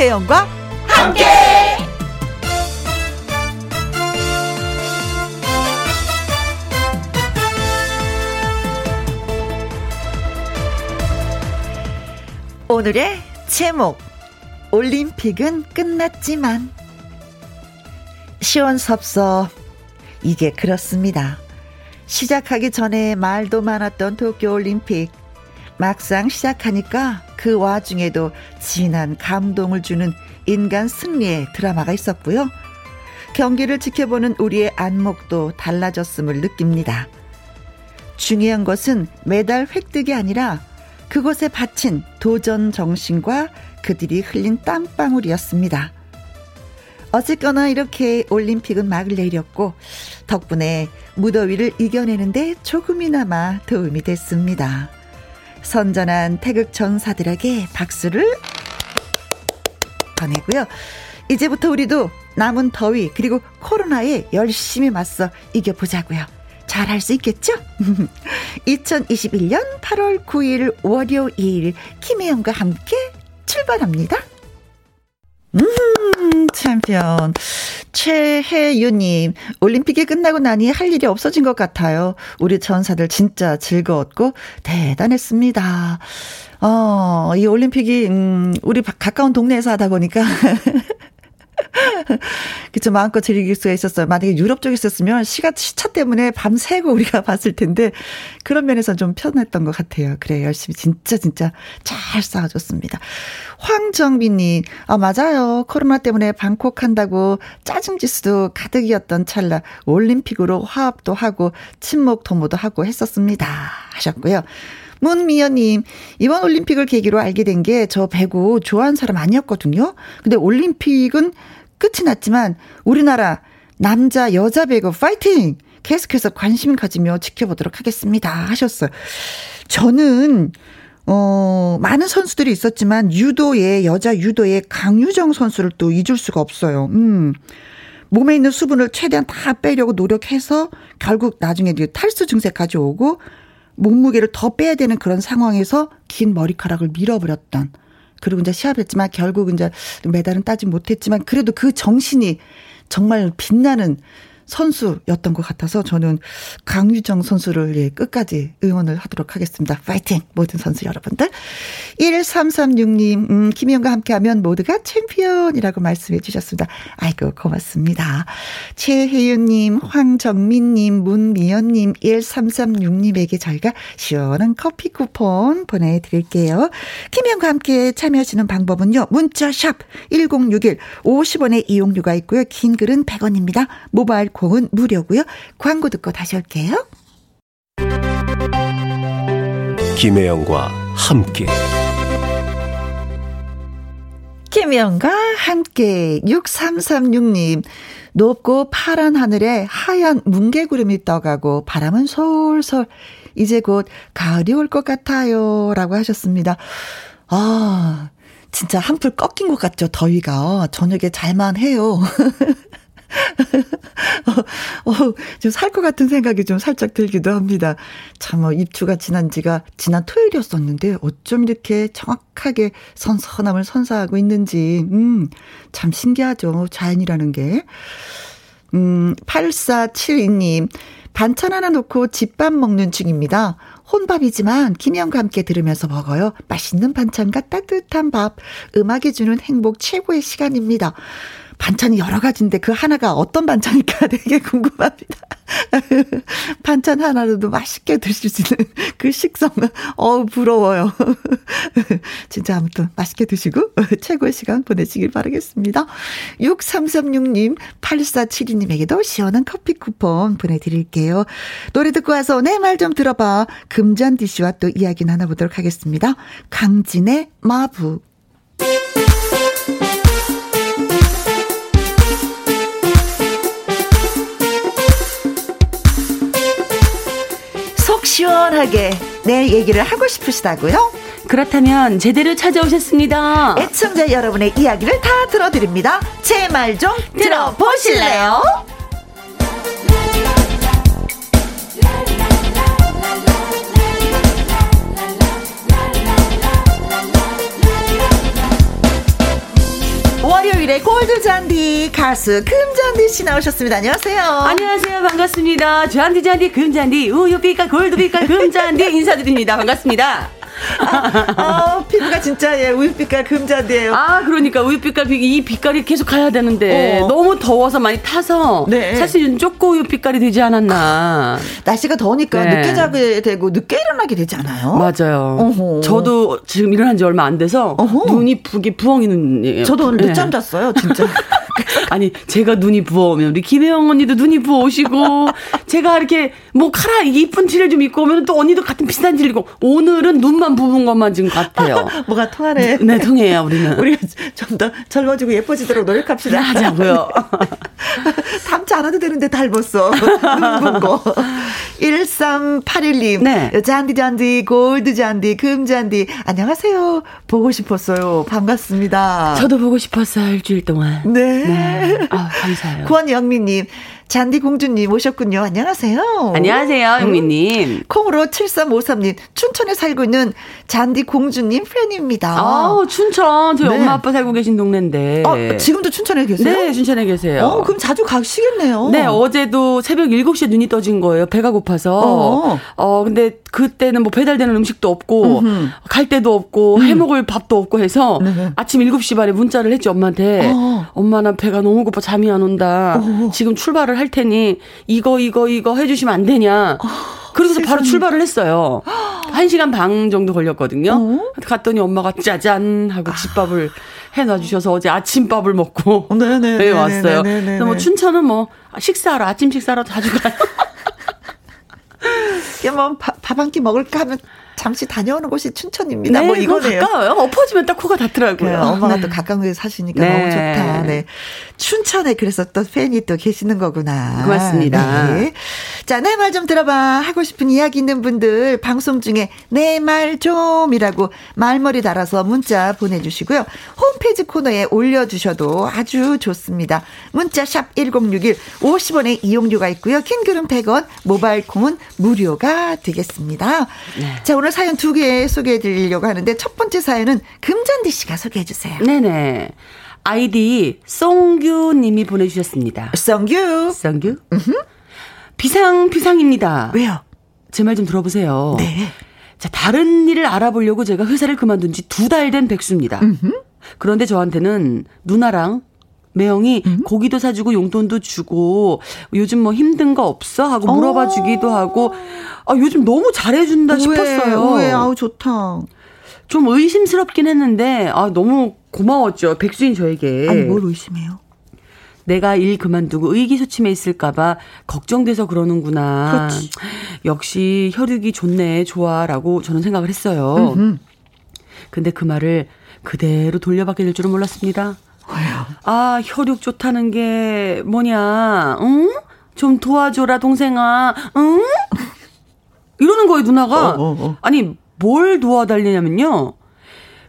김혜영과 함께. 오늘의 제목 올림픽은 끝났지만 시원섭섭 이게 그렇습니다. 시작하기 전에 말도 많았던 도쿄올림픽 막상 시작하니까 그 와중에도 진한 감동을 주는 인간 승리의 드라마가 있었고요. 경기를 지켜보는 우리의 안목도 달라졌음을 느낍니다. 중요한 것은 메달 획득이 아니라 그곳에 바친 도전 정신과 그들이 흘린 땀방울이었습니다. 어쨌거나 이렇게 올림픽은 막을 내렸고 덕분에 무더위를 이겨내는데 조금이나마 도움이 됐습니다. 선전한 태극 전사들에게 박수를 보내고요. 이제부터 우리도 남은 더위 그리고 코로나에 열심히 맞서 이겨보자고요. 잘할 수 있겠죠? 2021년 8월 9일 월요일 김혜영과 함께 출발합니다. 음, 챔피언. 최혜유님, 올림픽이 끝나고 나니 할 일이 없어진 것 같아요. 우리 전사들 진짜 즐거웠고 대단했습니다. 어, 이 올림픽이, 음, 우리 가까운 동네에서 하다 보니까. 그쵸, 마음껏 즐길 수가 있었어요. 만약에 유럽 쪽에 있었으면 시간, 시차 때문에 밤새고 우리가 봤을 텐데, 그런 면에서 좀 편했던 것 같아요. 그래, 열심히 진짜, 진짜 잘 쌓아줬습니다. 황정빈님, 아, 맞아요. 코로나 때문에 방콕 한다고 짜증지수도 가득이었던 찰나 올림픽으로 화합도 하고, 친목 도모도 하고 했었습니다. 하셨고요. 문미연님, 이번 올림픽을 계기로 알게 된 게 저 배구 좋아하는 사람 아니었거든요. 근데 올림픽은 끝이 났지만 우리나라 남자, 여자 배구 파이팅! 계속해서 관심 가지며 지켜보도록 하겠습니다. 하셨어요. 저는, 어, 많은 선수들이 있었지만 유도의, 여자 유도의 강유정 선수를 또 잊을 수가 없어요. 음. 몸에 있는 수분을 최대한 다 빼려고 노력해서 결국 나중에 탈수 증세까지 오고 몸무게를 더 빼야 되는 그런 상황에서 긴 머리카락을 밀어버렸던 그리고 이제 시합했지만 결국 이제 메달은 따지 못했지만 그래도 그 정신이 정말 빛나는 선수였던 것 같아서 저는 강유정 선수를 예, 끝까지 응원을 하도록 하겠습니다. 파이팅! 모든 선수 여러분들. 1336님, 음, 김희영과 함께하면 모두가 챔피언이라고 말씀해 주셨습니다. 아이고, 고맙습니다. 최혜윤님, 황정민님, 문미연님, 1336님에게 저희가 시원한 커피 쿠폰 보내드릴게요. 김희영과 함께 참여하시는 방법은요. 문자샵 1061 50원의 이용료가 있고요. 긴 글은 100원입니다. 모바일 콩은 무료고요. 광고 듣고 다시 올게요. 김혜영과 함께 김혜영과 함께 6336님 높고 파란 하늘에 하얀 뭉게구름이 떠가고 바람은 솔솔 이제 곧 가을이 올 것 같아요 라고 하셨습니다. 아 진짜 한풀 꺾인 것 같죠 더위가 저녁에 잘만 해요. 어, 어, 좀살 것 같은 생각이 좀 살짝 들기도 합니다. 참, 어, 입추가 지난 지가 지난 토요일이었었는데 어쩜 이렇게 정확하게 선선함을 선사하고 있는지, 음, 참 신기하죠. 자연이라는 게. 음, 8472님, 반찬 하나 놓고 집밥 먹는 중입니다. 혼밥이지만 김영과 함께 들으면서 먹어요. 맛있는 반찬과 따뜻한 밥, 음악이 주는 행복 최고의 시간입니다. 반찬이 여러 가지인데 그 하나가 어떤 반찬일까 되게 궁금합니다. 반찬 하나로도 맛있게 드실 수 있는 그 식성, 어우, 부러워요. 진짜 아무튼 맛있게 드시고 최고의 시간 보내시길 바라겠습니다. 6336님, 8472님에게도 시원한 커피 쿠폰 보내드릴게요. 노래 듣고 와서 내 말 좀 들어봐. 금잔디 씨와 또 이야기 나눠보도록 하겠습니다. 강진의 마부. 시원하게 내 얘기를 하고 싶으시다고요? 그렇다면 제대로 찾아오셨습니다. 애청자 여러분의 이야기를 다 들어드립니다. 제 말 좀 들어보실래요? 월요일에 골드 잔디 가수 금잔디 씨 나오셨습니다. 안녕하세요. 안녕하세요. 반갑습니다. 잔디 잔디 금잔디 우유빛깔 골드빛깔 금잔디 인사드립니다. 반갑습니다. 아, 피부가 진짜 예, 우유빛깔 금자인데요. 아, 그러니까 우유빛깔 이 빛깔이 계속 가야 되는데 어. 너무 더워서 많이 타서 네. 사실 쪼꼬 우유 빛깔이 되지 않았나. 날씨가 더우니까 네. 늦게 자게 되고 늦게 일어나게 되지 않아요? 맞아요. 어허. 저도 지금 일어난 지 얼마 안 돼서 어허. 눈이 부기 부엉이 눈이에요. 저도 오늘 늦잠 네. 잤어요, 진짜. 아니 제가 눈이 부어오면 우리 김혜영 언니도 눈이 부어오시고 제가 이렇게 뭐 카라 이쁜 티를 좀 입고 오면 또 언니도 같은 비슷한 티를 입고 오늘은 눈만 부은 것만 지금 같아요. 뭐가 통하네. 네 통해요 우리는. 우리가 좀 더 젊어지고 예뻐지도록 노력합시다. 하자고요. 닮지 않아도 되는데 닮았어. 눈 거. 1381님. 네. 잔디 잔디 골드 잔디 금 잔디 안녕하세요. 보고 싶었어요. 반갑습니다. 저도 보고 싶었어요 일주일 동안. 네. 네. 아, 감사해요. 구원영미님, 잔디 공주님 오셨군요. 안녕하세요. 안녕하세요, 영미님. 음. 콩으로 7353님, 춘천에 살고 있는 잔디 공주님 팬입니다. 아, 춘천. 저희 네. 엄마 아빠 살고 계신 동네인데. 어, 지금도 춘천에 계세요? 네, 춘천에 계세요. 어, 그럼 자주 가시겠네요. 네, 어제도 새벽 7시에 눈이 떠진 거예요. 배가 고파서. 어, 어 근데 그때는 뭐 배달되는 음식도 없고, 음흠. 갈 데도 없고, 음. 해 먹을 밥도 없고 해서 네. 아침 7시 반에 문자를 했죠, 엄마한테. 어. 엄마, 나 배가 너무 고파 잠이 안 온다. 어. 지금 출발을 할 테니 이거 이거 이거 해주시면 안 되냐. 그래서 바로 출발을 했어요. 한 시간 반 정도 걸렸거든요. 어? 갔더니 엄마가 짜잔 하고 집밥을 해놔 주셔서 어제 아침밥을 먹고 네네 네, 왔어요. 그래서 뭐 춘천은 뭐 식사하러 아침 식사하러 자주 가요. 뭐밥 한 끼 먹을까 하면 잠시 다녀오는 곳이 춘천입니다. 네, 뭐 이거네요. 가까워요. 엎어지면 딱 코가 닿더라고요. 네, 엄마가 네. 또 가까운 곳에 사시니까 네. 너무 좋다. 네. 춘천에 그래서 또 팬이 또 계시는 거구나. 고맙습니다. 네. 자, 내 말 좀 들어봐. 하고 싶은 이야기 있는 분들 방송 중에 내 말 좀이라고 말머리 달아서 문자 보내주시고요. 홈페이지 코너에 올려주셔도 아주 좋습니다. 문자 샵 1061, 50원의 이용료가 있고요. 킹글은 100원, 모바일 콩은 무료가 되겠습니다. 네. 자, 오늘 사연 두 개 소개해 드리려고 하는데 첫 번째 사연은 금잔디 씨가 소개해 주세요. 네네. 아이디 송규 님이 보내주셨습니다. 송규. 송규. 비상, 비상입니다. 왜요? 제 말 좀 들어보세요. 네. 자, 다른 일을 알아보려고 제가 회사를 그만둔 지 두 달 된 백수입니다. 음흠. 그런데 저한테는 누나랑 매형이 음? 고기도 사주고 용돈도 주고 요즘 뭐 힘든 거 없어 하고 물어봐 주기도 하고 아 요즘 너무 잘해준다 싶었어요. 왜 아우 좋다. 좀 의심스럽긴 했는데 아 너무 고마웠죠 백수인 저에게. 아니 뭘 의심해요? 내가 일 그만두고 의기소침해 있을까봐 걱정돼서 그러는구나. 그렇지. 역시 혈육이 좋네, 좋아라고 저는 생각을 했어요. 음흠. 근데 그 말을 그대로 돌려받게 될 줄은 몰랐습니다. 아, 혈육 좋다는 게 뭐냐, 응? 좀 도와줘라, 동생아, 응? 이러는 거예요, 누나가. 어, 어, 어. 아니, 뭘 도와달리냐면요.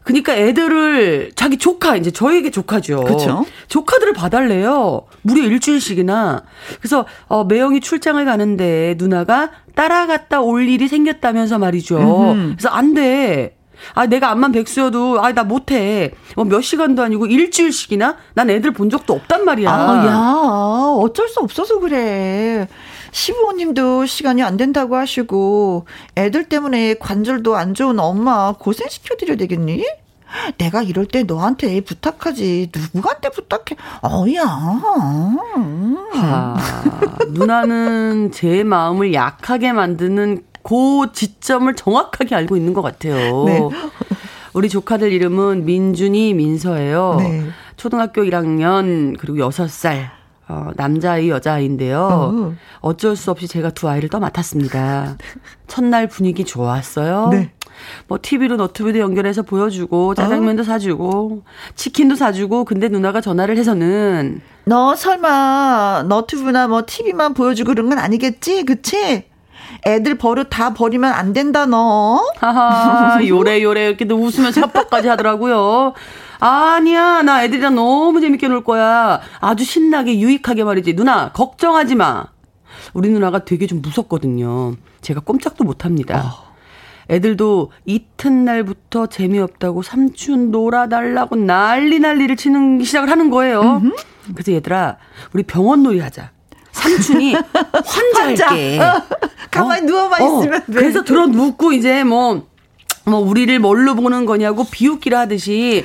그니까 애들을 자기 조카 이제 저에게 조카죠. 그렇죠. 조카들을 봐달래요. 무려 일주일씩이나. 그래서 어 매형이 출장을 가는데 누나가 따라갔다 올 일이 생겼다면서 말이죠. 음흠. 그래서 안 돼. 아, 내가 암만 백수여도, 아, 나 못해. 뭐 몇 시간도 아니고 일주일씩이나? 난 애들 본 적도 없단 말이야. 아, 야, 어쩔 수 없어서 그래. 시부모님도 시간이 안 된다고 하시고, 애들 때문에 관절도 안 좋은 엄마 고생시켜드려야 되겠니? 내가 이럴 때 너한테 부탁하지 누구한테 부탁해 어야 아, 누나는 제 마음을 약하게 만드는 그 지점을 정확하게 알고 있는 것 같아요. 네. 우리 조카들 이름은 민준이, 민서예요. 네. 초등학교 1학년 그리고 6살. 어, 남자아이, 여자아이인데요. 어. 어쩔 수 없이 제가 두 아이를 더 맡았습니다. 첫날 분위기 좋았어요. 네. 뭐 TV로 너튜브도 연결해서 보여주고 짜장면도 어? 사주고 치킨도 사주고 근데 누나가 전화를 해서는 너 설마 너튜브나 뭐 TV만 보여주고 그런 건 아니겠지? 그치? 애들 버릇 다 버리면 안 된다 너. 하하 요래 요래 이렇게 웃으면서 협박까지 하더라고요. 아니야 나 애들이랑 너무 재밌게 놀 거야. 아주 신나게 유익하게 말이지. 누나 걱정하지 마. 우리 누나가 되게 좀 무섭거든요. 제가 꼼짝도 못 합니다. 어. 애들도 이튿날부터 재미없다고 삼촌 놀아달라고 난리 난리를 치는 시작을 하는 거예요. 음흠. 그래서 얘들아, 우리 병원 놀이 하자. 삼촌이 환자할게. 어, 가만히 어? 누워만 어, 있으면 돼. 그래서 들어 눕고 이제 뭐, 뭐, 우리를 뭘로 보는 거냐고 비웃기를 하듯이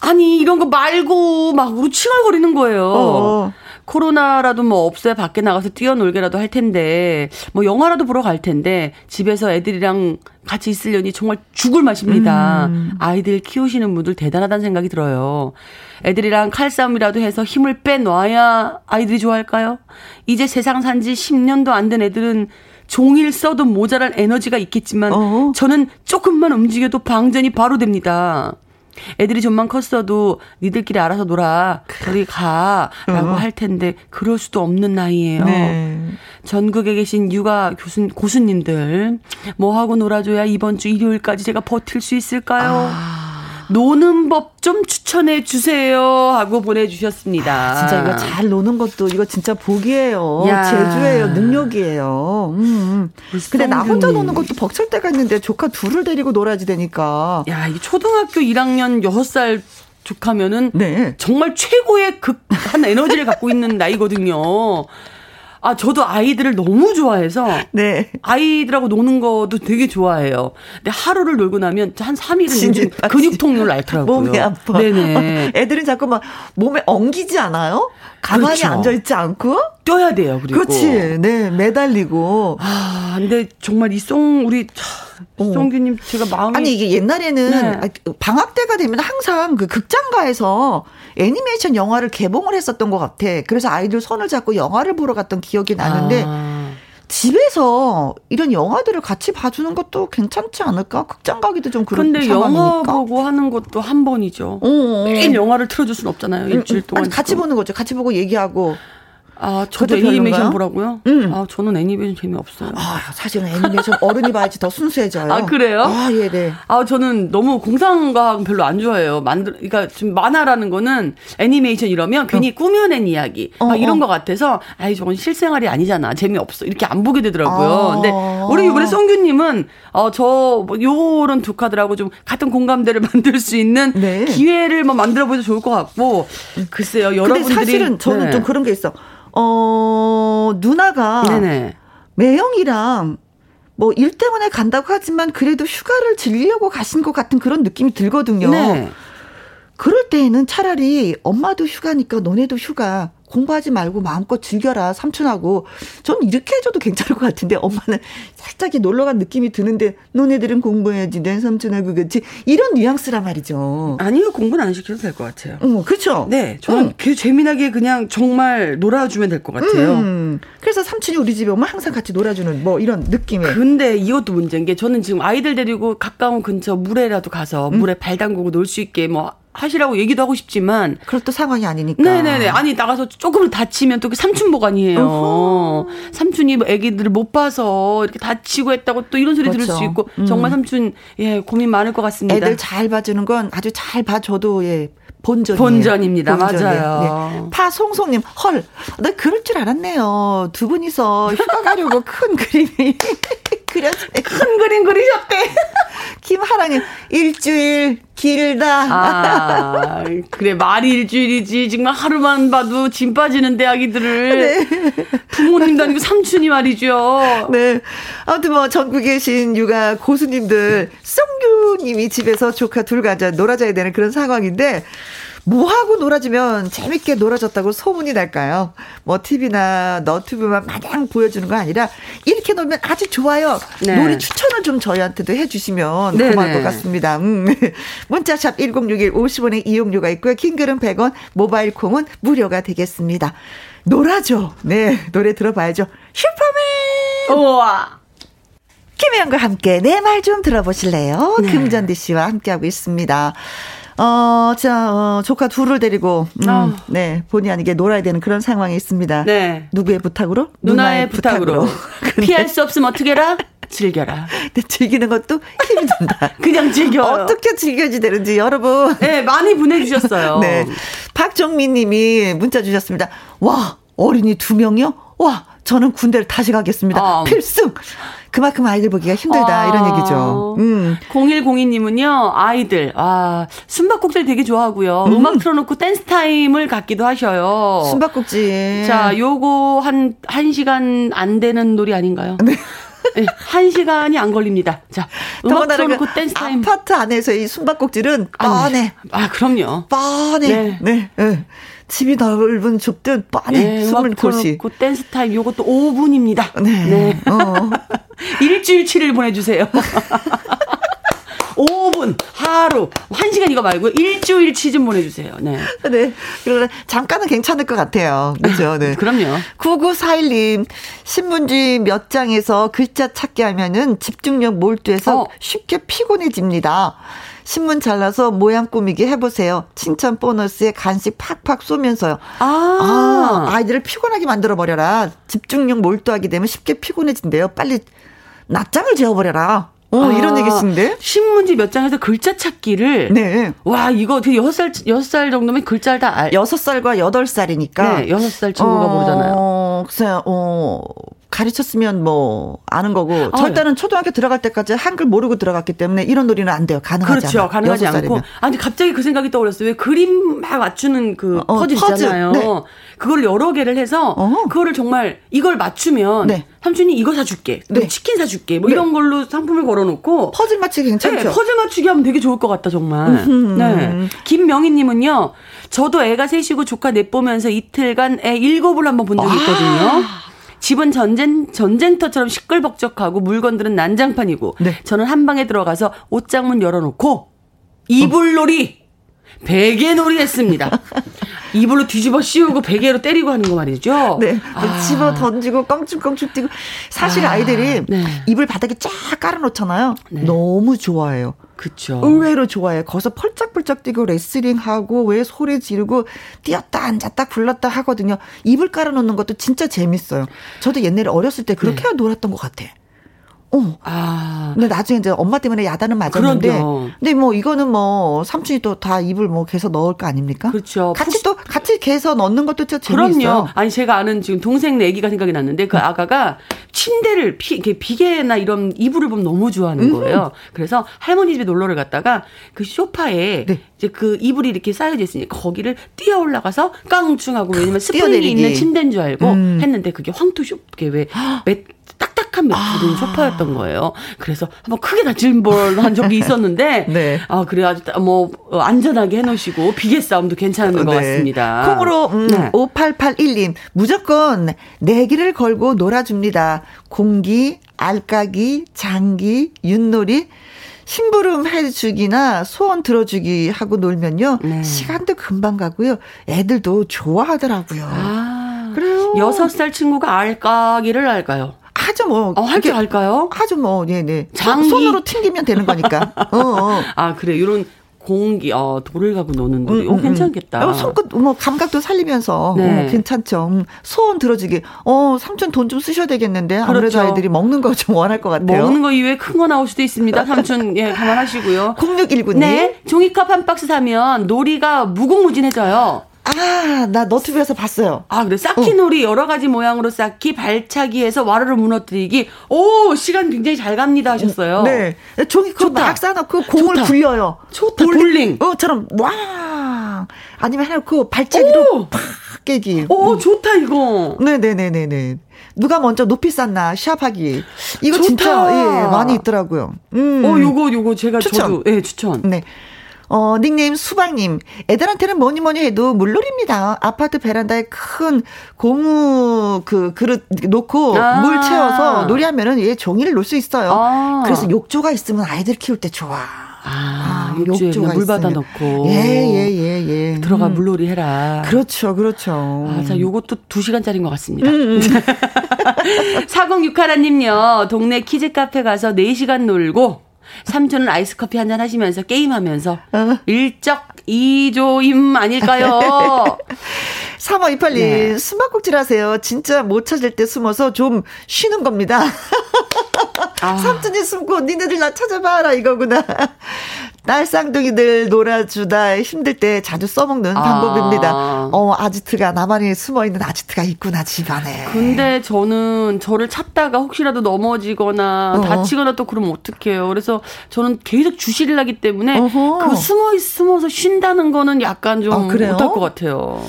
아니, 이런 거 말고 막 우치갈거리는 거예요. 어. 코로나라도 뭐 없어야 밖에 나가서 뛰어놀게라도 할 텐데 뭐 영화라도 보러 갈 텐데 집에서 애들이랑 같이 있으려니 정말 죽을 맛입니다. 음. 아이들 키우시는 분들 대단하다는 생각이 들어요. 애들이랑 칼싸움이라도 해서 힘을 빼놔야 아이들이 좋아할까요? 이제 세상 산 지 10년도 안 된 애들은 종일 써도 모자랄 에너지가 있겠지만 어. 저는 조금만 움직여도 방전이 바로 됩니다. 애들이 좀만 컸어도 니들끼리 알아서 놀아. 저리 가. 라고 어. 할 텐데, 그럴 수도 없는 나이예요. 네. 전국에 계신 육아 교수, 고수님들, 뭐 하고 놀아줘야 이번 주 일요일까지 제가 버틸 수 있을까요? 아. 노는 법 좀 추천해 주세요 하고 보내주셨습니다. 아, 진짜 이거 잘 노는 것도 이거 진짜 복이에요. 야. 제주예요. 능력이에요. 음. 음. 근데 나 혼자 노는 것도 벅찰 때가 있는데 조카 둘을 데리고 놀아야지 되니까. 야, 이 초등학교 1학년 6살 조카면은 네. 정말 최고의 극한 에너지를 갖고 있는 나이거든요. 아, 저도 아이들을 너무 좋아해서. 네. 아이들하고 노는 것도 되게 좋아해요. 근데 하루를 놀고 나면 한 3일은 근육통을 앓더라고요. 몸이 아파. 네네. 애들은 자꾸 막 몸에 엉기지 않아요? 가만히 그렇죠. 앉아있지 않고? 뛰어야 돼요, 그리고. 그렇지. 네, 매달리고. 아, 근데 정말 이 송, 우리, 송규님 어. 제가 마음이. 아니, 이게 옛날에는 네. 아, 방학 때가 되면 항상 그 극장가에서 애니메이션 영화를 개봉을 했었던 것 같아. 그래서 아이들 손을 잡고 영화를 보러 갔던 기억이 나는데. 아. 집에서 이런 영화들을 같이 봐주는 것도 괜찮지 않을까? 극장 가기도 좀 그런 근데 상황이니까. 영화 보고 하는 것도 한 번이죠. 어, 어. 매일 영화를 틀어줄 수는 없잖아요. 일주일 동안. 아니, 같이 보는 거죠. 같이 보고 얘기하고. 아, 저도 애니메이션 보라고요? 음. 아, 저는 애니메이션 재미없어요. 아, 사실은 애니메이션 어른이 봐야지 더 순수해져요. 아, 그래요? 아, 예, 네. 아, 저는 너무 공상과학 별로 안 좋아해요. 만들, 그러니까 좀 만화라는 거는 애니메이션 이러면 괜히 어. 꾸며낸 이야기. 어, 막 이런 어. 것 같아서, 아이, 저건 실생활이 아니잖아. 재미없어. 이렇게 안 보게 되더라고요. 아. 근데 우리 이번에 송규님은, 어, 저, 뭐 요런 두 카드라고 좀 같은 공감대를 만들 수 있는 네. 기회를 뭐 만들어 보셔도 좋을 것 같고, 글쎄요, 여러분들이. 근데 사실은 저는 네. 좀 그런 게 있어. 어, 누나가 네네. 매형이랑 뭐 일 때문에 간다고 하지만 그래도 휴가를 즐기려고 가신 것 같은 그런 느낌이 들거든요. 네. 그럴 때에는 차라리 엄마도 휴가니까 너네도 휴가 공부하지 말고 마음껏 즐겨라 삼촌하고 전 이렇게 해줘도 괜찮을 것 같은데 엄마는 살짝 놀러 간 느낌이 드는데 너네들은 공부해야지 내 삼촌하고 그렇지 이런 뉘앙스란 말이죠. 아니요 공부는 안 시켜도 될 것 같아요. 어, 그렇죠. 네, 저는 어. 재미나게 그냥 정말 놀아주면 될 것 같아요. 음, 그래서 삼촌이 우리 집에 오면 항상 같이 놀아주는 뭐 이런 느낌의. 근데 이것도 문제인 게 저는 지금 아이들 데리고 가까운 근처 물에라도 가서 음. 물에 발 담그고 놀 수 있게 뭐 하시라고 얘기도 하고 싶지만 그럴 또 상황이 아니니까. 네네네. 아니 나가서 조금 다치면 또그 삼촌 보관이에요. 어허. 삼촌이 뭐 아기들을 못 봐서 이렇게 다치고 했다고 또 이런 소리 그렇죠. 들을 수 있고 음. 정말 삼촌 예 고민 많을 것 같습니다. 애들 잘 봐주는 건 아주 잘 봐줘도 예 본전 본전입니다. 본전이에요. 맞아요. 네. 파송송님, 헐, 나 그럴 줄 알았네요. 두 분이서 휴가 가려고 큰 그림이 그렸어요. 큰 그림 그리셨대. 김하랑님, 일주일 길다. 아, 그래, 말이 일주일이지. 정말 하루만 봐도 짐 빠지는데, 아기들을. 네. 부모님도 아니고 삼촌이 말이죠. 네. 아무튼 뭐, 전국에 계신 육아 고수님들, 썽규님이 집에서 조카 둘 가자 놀아줘야 되는 그런 상황인데, 뭐하고 놀아주면 재밌게 놀아줬다고 소문이 날까요? 뭐 TV나 너튜브만 마냥 보여주는 거 아니라 이렇게 놀면 아주 좋아요. 네. 놀이 추천을 좀 저희한테도 해주시면 네네. 고마울 것 같습니다. 음. 문자샵 1061 50원의 이용료가 있고요. 킹글은 100원, 모바일 콩은 무료가 되겠습니다. 놀아줘. 네, 노래 들어봐야죠. 슈퍼맨! 우와! 김혜영과 함께 내 말 좀 들어보실래요? 네. 금전디 씨와 함께하고 있습니다. 어, 자, 어, 조카 둘을 데리고, 음, 어. 네, 본의 아니게 놀아야 되는 그런 상황이 있습니다. 네. 누구의 부탁으로? 누나의, 누나의 부탁으로. 부탁으로. 피할 수 없으면 어떻게 해라? 즐겨라. 근데 즐기는 것도 힘이 든다. 그냥 즐겨. 어떻게 즐겨야 되는지 여러분. 네, 많이 보내주셨어요. 네. 박정민 님이 문자 주셨습니다. 와, 어린이 두 명이요? 와, 저는 군대를 다시 가겠습니다. 아. 필승! 그만큼 아이들 보기가 힘들다 아. 이런 얘기죠. 음. 0102님은요. 아이들 아 숨바꼭질 되게 좋아하고요. 음. 음악 틀어놓고 댄스 타임을 갖기도 하셔요. 숨바꼭질. 자, 요거 한 1시간 안 되는 놀이 아닌가요? 네. 네, 한 시간이 안 걸립니다. 자, 음악 틀어놓고 댄스 타임. 아파트 안에서 이 숨바꼭질은 뻔해. 아, 아 그럼요. 뻔해. 네. 네. 네. 집이 넓은 좁든. 네, 숨을 곳이. 그 댄스 타임 요것도 5분입니다. 네. 네. 어. 일주일치를 보내주세요. 5분, 하루, 1시간 이거 말고 일주일치 좀 보내주세요. 네. 네. 그러면 잠깐은 괜찮을 것 같아요. 그죠? 네. 그럼요. 9941님, 신문지 몇 장에서 글자 찾기 하면은 집중력 몰두해서 어. 쉽게 피곤해집니다. 신문 잘라서 모양 꾸미기 해보세요. 칭찬 보너스에 간식 팍팍 쏘면서요. 아. 아, 아이들을 피곤하게 만들어버려라. 집중력 몰두하게 되면 쉽게 피곤해진대요. 빨리 낯장을 재워버려라. 어, 아, 이런 얘기신데? 신문지 몇 장에서 글자 찾기를. 네. 와, 이거 되게 6살, 6살 정도면 글자를 다 알. 6살과 8살이니까. 네, 6살 친구가 어, 모르잖아요. 글쎄요, 어, 가르쳤으면 뭐 아는 거고 아, 절대는 네. 초등학교 들어갈 때까지 한글 모르고 들어갔기 때문에 이런 놀이는 안 돼요. 가능하지 그렇죠. 않아. 가능하지 않고. 아니 갑자기 그 생각이 떠올랐어요. 왜 그림 막 맞추는 그 어, 퍼즐 있잖아요. 네. 그걸 여러 개를 해서 어. 그거를 정말 이걸 맞추면 네. 삼촌이 이거 사줄게. 네. 치킨 사줄게. 뭐 네. 이런 걸로 상품을 걸어놓고 퍼즐 맞추기 괜찮죠. 네, 퍼즐 맞추기 하면 되게 좋을 것 같다 정말. 네. 김명희님은요. 저도 애가 셋이고 조카 넷 보면서 이틀간 애 일곱을 한번 본 적이 있거든요. 집은 전쟁 전쟁터처럼 시끌벅적하고 물건들은 난장판이고 네. 저는 한 방에 들어가서 옷장문 열어놓고 이불놀이 베개놀이 했습니다. 이불로 뒤집어 씌우고 베개로 때리고 하는 거 말이죠. 네. 아. 집어 던지고 껑충껑충 뛰고 사실 아. 이들이 네. 이불 바닥에 쫙 깔아놓잖아요. 네. 너무 좋아해요. 그쵸. 의외로 좋아해. 거기서 펄짝펄짝 뛰고 레슬링 하고 왜 소리 지르고 뛰었다 앉았다 굴렀다 하거든요. 이불 깔아놓는 것도 진짜 재밌어요. 저도 옛날에 어렸을 때 그렇게 네. 놀았던 것 같아. 어. 아. 근데 나중에 이제 엄마 때문에 야단은 맞았는데. 그럼요. 근데 뭐 이거는 뭐 삼촌이 또 다 입을 뭐 개서 넣을 거 아닙니까? 그렇죠. 같이 또 같이 개서 넣는 것도 진 재밌어요. 그럼요. 아니 제가 아는 지금 동생 내기가 생각이 났는데 그 네. 아가가 침대를 피, 이렇게 비계나 이런 이불을 보면 너무 좋아하는 음. 거예요. 그래서 할머니 집에 놀러를 갔다가 그 소파에 네. 이제 그 이불이 이렇게 쌓여져 있으니까 거기를 뛰어 올라가서 깡충하고 왜냐면 스프링이 있는 침대인 줄 알고 음. 했는데 그게 황토 쇼 그게 왜 딱딱한 매트된 아. 소파였던 거예요. 그래서 한번 크게 다친 볼한 적이 있었는데, 네. 아 그래 아주 뭐 어, 안전하게 해놓으시고 비계 싸움도 괜찮은 것 네. 같습니다. 콩으로 음, 네. 5881님 무조건 내기를 걸고 놀아줍니다. 공기, 알까기, 장기, 윷놀이. 심부름 해주기나 소원 들어주기 하고 놀면요. 네. 시간도 금방 가고요. 애들도 좋아하더라고요. 아, 그래요. 6살 친구가 알까기를 알까요? 아주 뭐. 어, 할줄 알까요? 아주 뭐, 네네. 네. 장 손으로 튕기면 되는 거니까. 어, 어. 아, 그래. 이런 공기, 어, 돌을 가고 노는 놀이. 음, 음, 어, 괜찮겠다. 어, 손끝, 뭐, 감각도 살리면서. 네. 어, 괜찮죠. 음, 소원 들어주기. 어, 삼촌 돈 좀 쓰셔야 되겠는데. 아무래도 그렇죠. 아이들이 먹는 거 좀 원할 것 같아요. 먹는 거 이외에 큰 거 나올 수도 있습니다. 삼촌, 예, 감안하시고요. 0619님. 네. 종이컵 한 박스 사면 놀이가 무궁무진해져요. 아, 나 너튜브에서 봤어요. 아, 그래. 쌓기놀이 어. 여러 가지 모양으로 쌓기, 발차기해서 와르르 무너뜨리기. 오, 시간 굉장히 잘 갑니다 하셨어요. 네. 종이 그막 싸놓고 공을 좋다. 굴려요. 좋다. 볼링. 어처럼 와. 아니면 해놓고 발차기로 오. 팍 깨기. 오, 음. 좋다 이거. 네 네 네 네 네. 누가 먼저 높이 쌌나 시합하기. 이거 좋다. 진짜 예, 많이 있더라고요. 음. 어, 요거 요거 제가 추천. 저도 예, 추천. 네. 어, 닉네임 수박님. 애들한테는 뭐니 뭐니 해도 물놀입니다. 아파트 베란다에 큰 고무 그 그릇 놓고 아. 물 채워서 놀이하면은 얘 종이를 놓을 수 있어요. 아. 그래서 욕조가 있으면 아이들 키울 때 좋아. 아, 아 욕조에 물 받아 넣고. 예, 예, 예, 예. 들어가 음. 물놀이 해라. 그렇죠, 그렇죠. 아, 자, 요것도 2시간짜리인 것 같습니다. 음, 음. 4061님은요, 동네 키즈 카페 가서 4시간 놀고, 삼촌은 아이스 커피 한 잔 하시면서 게임하면서 어. 일적 이조임 아닐까요? 3528님, 네. 숨바꼭질 하세요. 진짜 못 찾을 때 숨어서 좀 쉬는 겁니다. 아. 삼촌이 숨고 니네들 나 찾아봐라 이거구나. 딸 쌍둥이들 놀아주다 힘들 때 자주 써먹는 아. 방법입니다. 어, 아지트가 나만이 숨어있는 아지트가 있구나, 집안에. 근데 저는 저를 찾다가 혹시라도 넘어지거나 어. 다치거나 또 그러면 어떡해요. 그래서 저는 계속 주시를 하기 때문에 어허. 그 숨어, 숨어서 쉰다는 거는 약간 좀 아, 못할 것 같아요.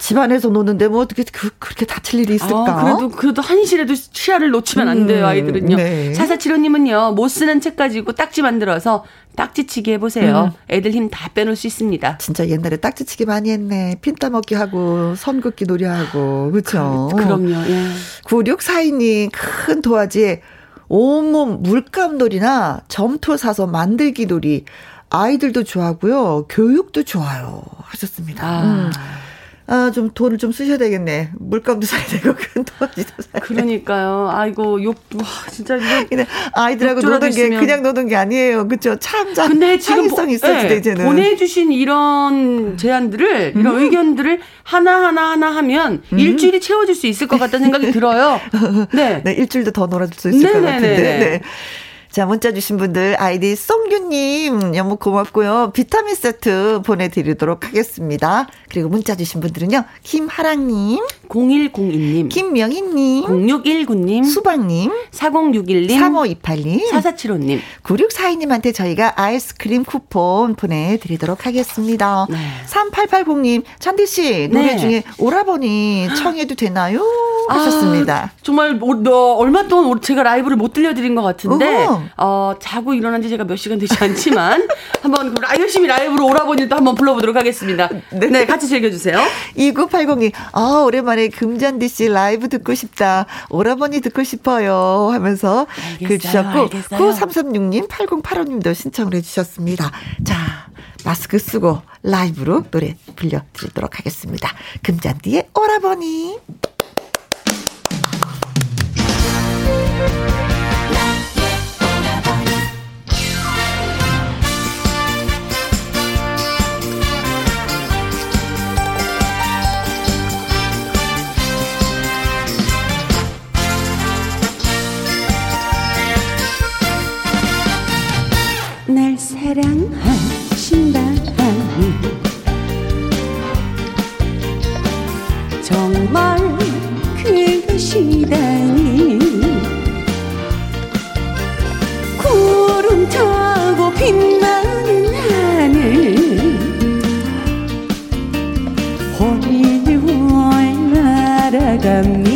집안에서 노는데 뭐 어떻게 그, 그렇게 다칠 일이 있을까? 아, 그래도 그래도 한시라도 치아를 놓치면 안 돼요 음, 아이들은요. 네. 사사치로님은요 못 쓰는 책 가지고 딱지 만들어서 딱지치기 해보세요. 음. 애들 힘 다 빼놓을 수 있습니다. 진짜 옛날에 딱지치기 많이 했네. 핀 따 먹기 하고 선 긋기 놀이하고 그렇죠. 그, 럼요 예. 9642님 큰 도화지에 온몸 물감놀이나 점토 사서 만들기 놀이 아이들도 좋아하고요. 교육도 좋아요. 하셨습니다. 아. 음. 아, 좀 돈을 좀 쓰셔야 되겠네. 물감도 사야 되고, 큰 도화지도 사야 그러니까요. 아이고, 욕, 와, 진짜 이거. 아이들하고 노는 게 그냥 노는 게 아니에요. 그쵸? 참, 참. 근데 지금. 창의성 있어야 네, 이제는. 보내주신 이런 제안들을, 이런 음. 의견들을 하나하나 하나 하면 음. 일주일이 채워질 수 있을 것 같다는 생각이 들어요. 네. 네, 일주일도 더 놀아줄 수 있을 네네네네. 것 같은데. 네. 자, 문자 주신 분들 아이디 송규님 너무 고맙고요. 비타민 세트 보내드리도록 하겠습니다. 그리고 문자 주신 분들은요. 김하랑님, 0102님, 김명희님, 0619님, 수박님, 4061님, 3528님, 4475님, 9642님한테 저희가 아이스크림 쿠폰 보내드리도록 하겠습니다. 네. 3880님, 찬디씨, 노래 네. 중에 오라버니 청해도 되나요? 하셨습니다. 아, 정말 너 얼마 동안 제가 라이브를 못 들려드린 것 같은데, 어허. 어, 자고 일어난 지 제가 몇 시간 되지 않지만, 한번 열심히 라이브로 오라버니도 한번 불러보도록 하겠습니다. 네, 네 같이 즐겨주세요. 2980이, 아, 오랜만에 금잔디 씨 라이브 듣고 싶다. 오라버니 듣고 싶어요. 하면서 글 주셨고, 9336님, 8085님도 신청을 해주셨습니다. 자, 마스크 쓰고 라이브로 노래 불려드리도록 하겠습니다. 금잔디의 오라버니. 사랑하신다니. 정말 그것이다니. 구름 타고 빛나는 하늘. 홀리월 날아갑니다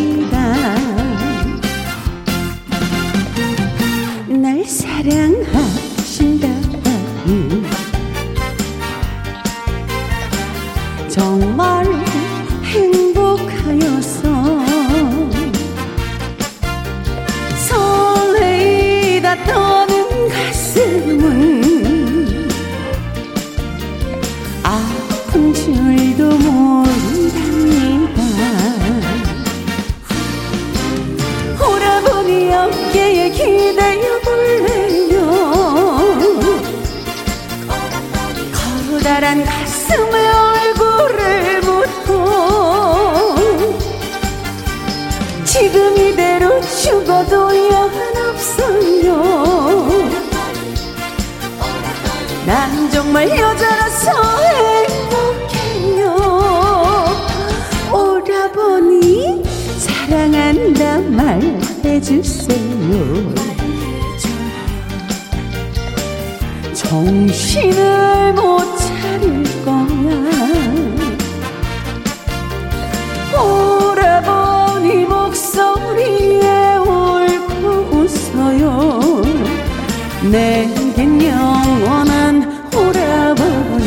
죽어도 여한없어요. 난 정말 여자라서 행복해요. 오라버니 사랑한다 말해주세요. 정신을 못 차릴 거야. 오라버니 목소리에 내겐 영원한 오라버니.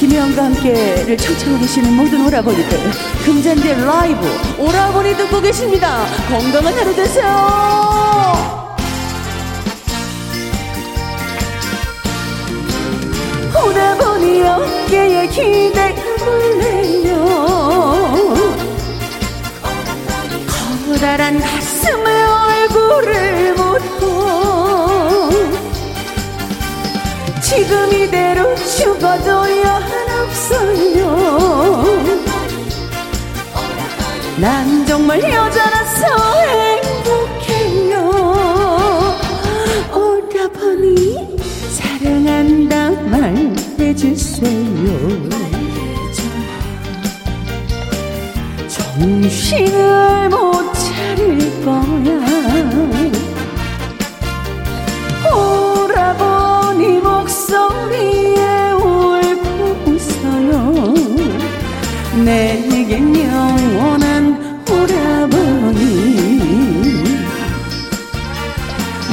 김혜영과 함께를 청취하고 계시는 모든 오라버니들 금잔디 라이브 오라버니 듣고 계십니다. 건강한 하루 되세요. 오라버니 어깨에 기대볼래요 커다란 가슴에 얼굴을 묻고 지금 이대로 죽어도 한 없어요? 난 정말 여자라서 행복해요 어라버니 사랑한다 말해주세요 정신을 못 차릴 거야 오라버니 목소리에 울고 웃어요. 내겐 영원한 오라버니.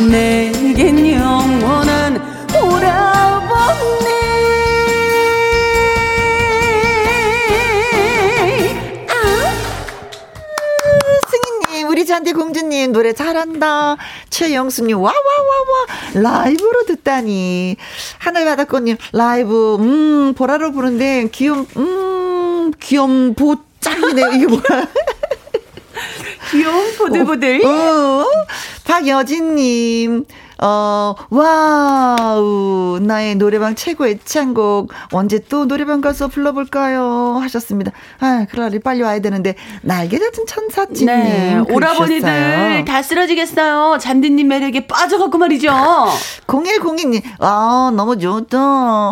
내 공주님 노래 잘한다. 최영수님 와 와 와 와 라이브로 듣다니. 하늘바다꽃님 라이브 음 보라로 부른데 귀염 음 귀염 보짱이네 이게 뭐야? 귀여운 보들보들. 어, 어. 박여진님 어, 와우. 나의 노래방 최고 애창곡. 언제 또 노래방 가서 불러볼까요? 하셨습니다. 아, 그날이 빨리 와야 되는데. 날개 같은 천사찌님. 네, 오라버니들 다 쓰러지겠어요. 잔디님 매력에 빠져갖고 말이죠. 0102님, 아, 너무 좋다.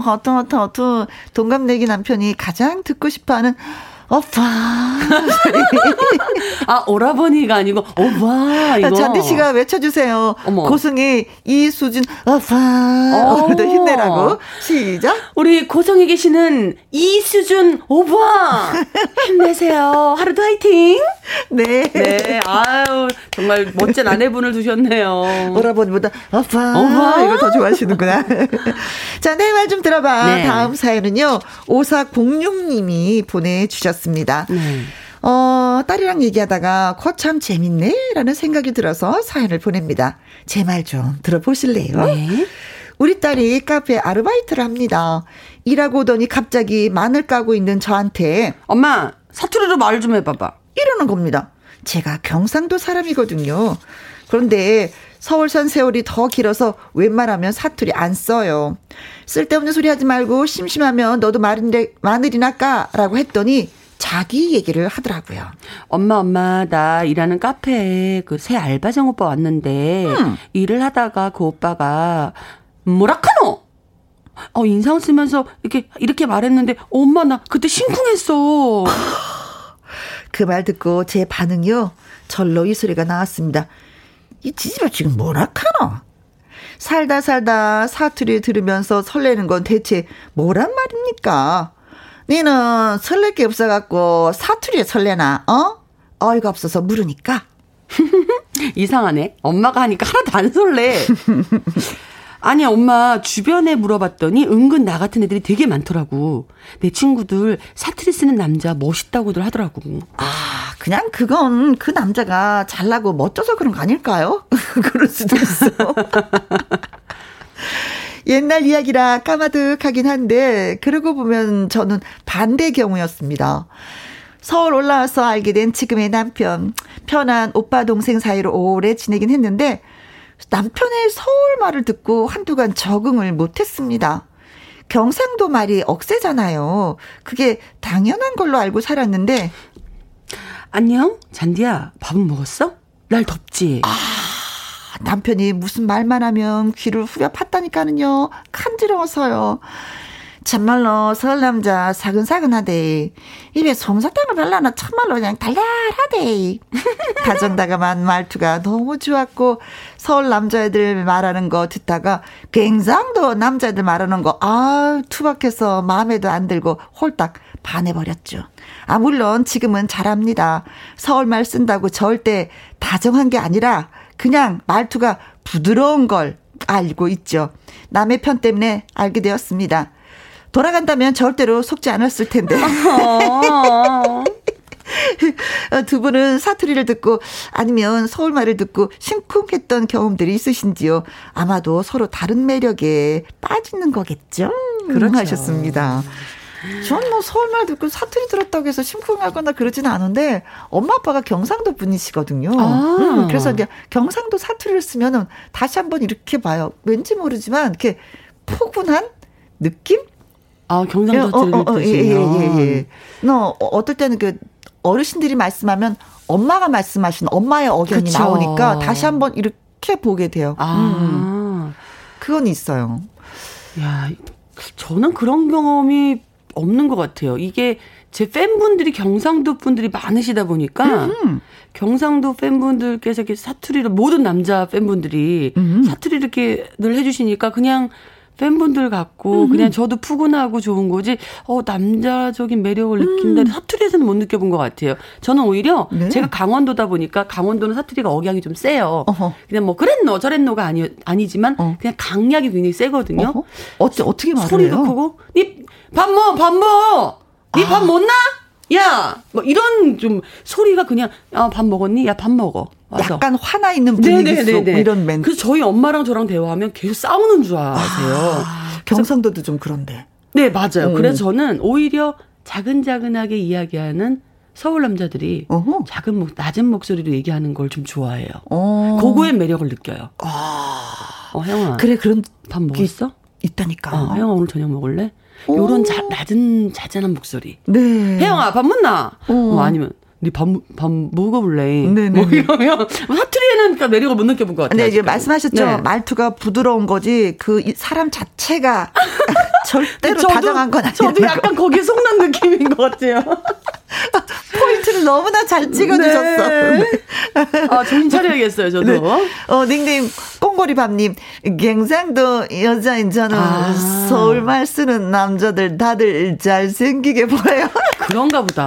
하트, 하트, 하트. 동갑내기 남편이 가장 듣고 싶어 하는 오빠. 아, 오라버니가 아니고, 오빠, 이거. 잔디 씨가 외쳐주세요. 어머. 고성의 이수준, 오빠. 오늘도 힘내라고. 시작. 우리 고성에 계시는 이수준, 오빠. 힘내세요. 하루도 화이팅. 네. 네. 아유, 정말 멋진 아내분을 두셨네요. 오라버니보다, 오빠. 오빠. 이걸 더 좋아하시는구나. 자, 내 말 좀 들어봐. 네. 다음 사연은요. 5406님이 보내주셨습니 다. 주셨습니다. 네. 어, 딸이랑 얘기하다가 거 참 재밌네 라는 생각이 들어서 사연을 보냅니다. 제 말 좀 들어보실래요? 네. 우리 딸이 카페 아르바이트를 합니다. 일하고 오더니 갑자기 마늘 까고 있는 저한테 엄마 사투리로 말 좀 해봐봐. 이러는 겁니다. 제가 경상도 사람이거든요. 그런데 서울 산 세월이 더 길어서 웬만하면 사투리 안 써요. 쓸데없는 소리 하지 말고 심심하면 너도 마늘이나 까라고 했더니 자기 얘기를 하더라고요. 엄마, 엄마, 나 일하는 카페에 그 새 알바생 오빠 왔는데, 음. 일을 하다가 그 오빠가, 뭐라카노? 어, 인상 쓰면서 이렇게, 이렇게 말했는데, 엄마, 나 그때 심쿵했어. 그 말 듣고 제 반응이요. 절로 이 소리가 나왔습니다. 이 지지마 지금 뭐라카노? 살다 살다 사투리 들으면서 설레는 건 대체 뭐란 말입니까? 니는 설렐 게 없어갖고 사투리에 설레나, 어? 어이가 없어서 물으니까. 이상하네. 엄마가 하니까 하나도 안 설레. 아니, 엄마, 주변에 물어봤더니 은근 나 같은 애들이 되게 많더라고. 내 친구들 사투리 쓰는 남자 멋있다고들 하더라고. 아, 그냥 그건 그 남자가 잘나고 멋져서 그런 거 아닐까요? 그럴 수도 있어. 옛날 이야기라 까마득하긴 한데 그러고 보면 저는 반대 경우였습니다. 서울 올라와서 알게 된 지금의 남편. 편한 오빠 동생 사이로 오래 지내긴 했는데 남편의 서울 말을 듣고 한두간 적응을 못했습니다. 경상도 말이 억세잖아요. 그게 당연한 걸로 알고 살았는데. 안녕? 잔디야, 밥은 먹었어? 날 덥지? 아. 남편이 무슨 말만 하면 귀를 후벼 팠다니까는요. 간지러워서요. 참말로 서울 남자 사근사근하대. 입에 솜사탕을 발라놔 참말로 그냥 달달하대. 다정다감한 말투가 너무 좋았고 서울 남자애들 말하는 거 듣다가 굉장도 남자애들 말하는 거 아 투박해서 마음에도 안 들고 홀딱 반해버렸죠. 아 물론 지금은 잘합니다. 서울말 쓴다고 절대 다정한 게 아니라 그냥 말투가 부드러운 걸 알고 있죠. 남의 편 때문에 알게 되었습니다. 돌아간다면 절대로 속지 않았을 텐데. 어, 두 분은 사투리를 듣고 아니면 서울말을 듣고 심쿵했던 경험들이 있으신지요? 아마도 서로 다른 매력에 빠지는 거겠죠? 그렇죠. 하셨습니다. 전 뭐 서울말 듣고 사투리 들었다고 해서 심쿵하거나 그러지는 않은데 엄마 아빠가 경상도 분이시거든요. 아. 음, 그래서 이제 경상도 사투리를 쓰면은 다시 한번 이렇게 봐요. 왠지 모르지만 이렇게 포근한 느낌? 아 경상도 사투리 어, 어, 어, 예, 예, 예, 예. 너 어, 어떨 때는 그 어르신들이 말씀하면 엄마가 말씀하신 엄마의 어견이 그쵸. 나오니까 다시 한번 이렇게 보게 돼요. 아. 음. 그건 있어요. 야, 저는 그런 경험이 없는 것 같아요. 이게 제 팬분들이 경상도 분들이 많으시다 보니까 음흠. 경상도 팬분들께서 이렇게 사투리를 모든 남자 팬분들이 음흠. 사투리 이렇게 늘 해주시니까 그냥 팬분들 같고 음흠. 그냥 저도 푸근하고 좋은 거지 어 남자적인 매력을 느낀다 음. 사투리에서는 못 느껴본 것 같아요. 저는 오히려 네. 제가 강원도다 보니까 강원도는 사투리가 억양이 좀 세요. 어허. 그냥 뭐 그랬노 저랬노가 아니 아니지만 어. 그냥 강약이 굉장히 세거든요. 어째 어떻게 말해요? 소리도 크고 니 밥 먹어 밥 먹어 니밥 아. 못나? 야, 뭐 이런 좀 소리가 그냥 아, 밥 먹었니? 야, 밥 먹어. 와서. 약간 화나 있는 분위기 속 이런 멘트. 그래서 저희 엄마랑 저랑 대화하면 계속 싸우는 줄 아세요. 아, 경상도도 좀 그런데. 네, 맞아요. 음. 그래서 저는 오히려 자근자근하게 이야기하는 서울 남자들이 어허. 작은 목 낮은 목소리로 얘기하는 걸 좀 좋아해요. 어. 그거의 매력을 느껴요. 아. 어, 형아. 그래, 그런 밥 먹었어? 있다니까. 어, 형아 오늘 저녁 먹을래? 요런 자, 낮은 자잘한 목소리. 네. 혜영아 밥 먹나? 어. 뭐 아니면 네밥 밥 먹어볼래? 네네. 뭐 이러면 사투리에는 그러니까 매력을 못 느껴본 것 같아요. 네, 이제 말씀하셨죠. 네. 말투가 부드러운 거지 그 사람 자체가 절대로 저도, 다정한 건 아니에요. 저도 약간 거 기에 속는 느낌인 것 같아요. 포인트를 너무나 잘 찍어주셨어. 네. 아, 정신 차려야겠어요, 저도. 네. 어, 닉네임, 꽁고리밥님. 갱상도 여자인 저는 아. 서울말 쓰는 남자들 다들 잘생기게 보여요. 그런가 보다.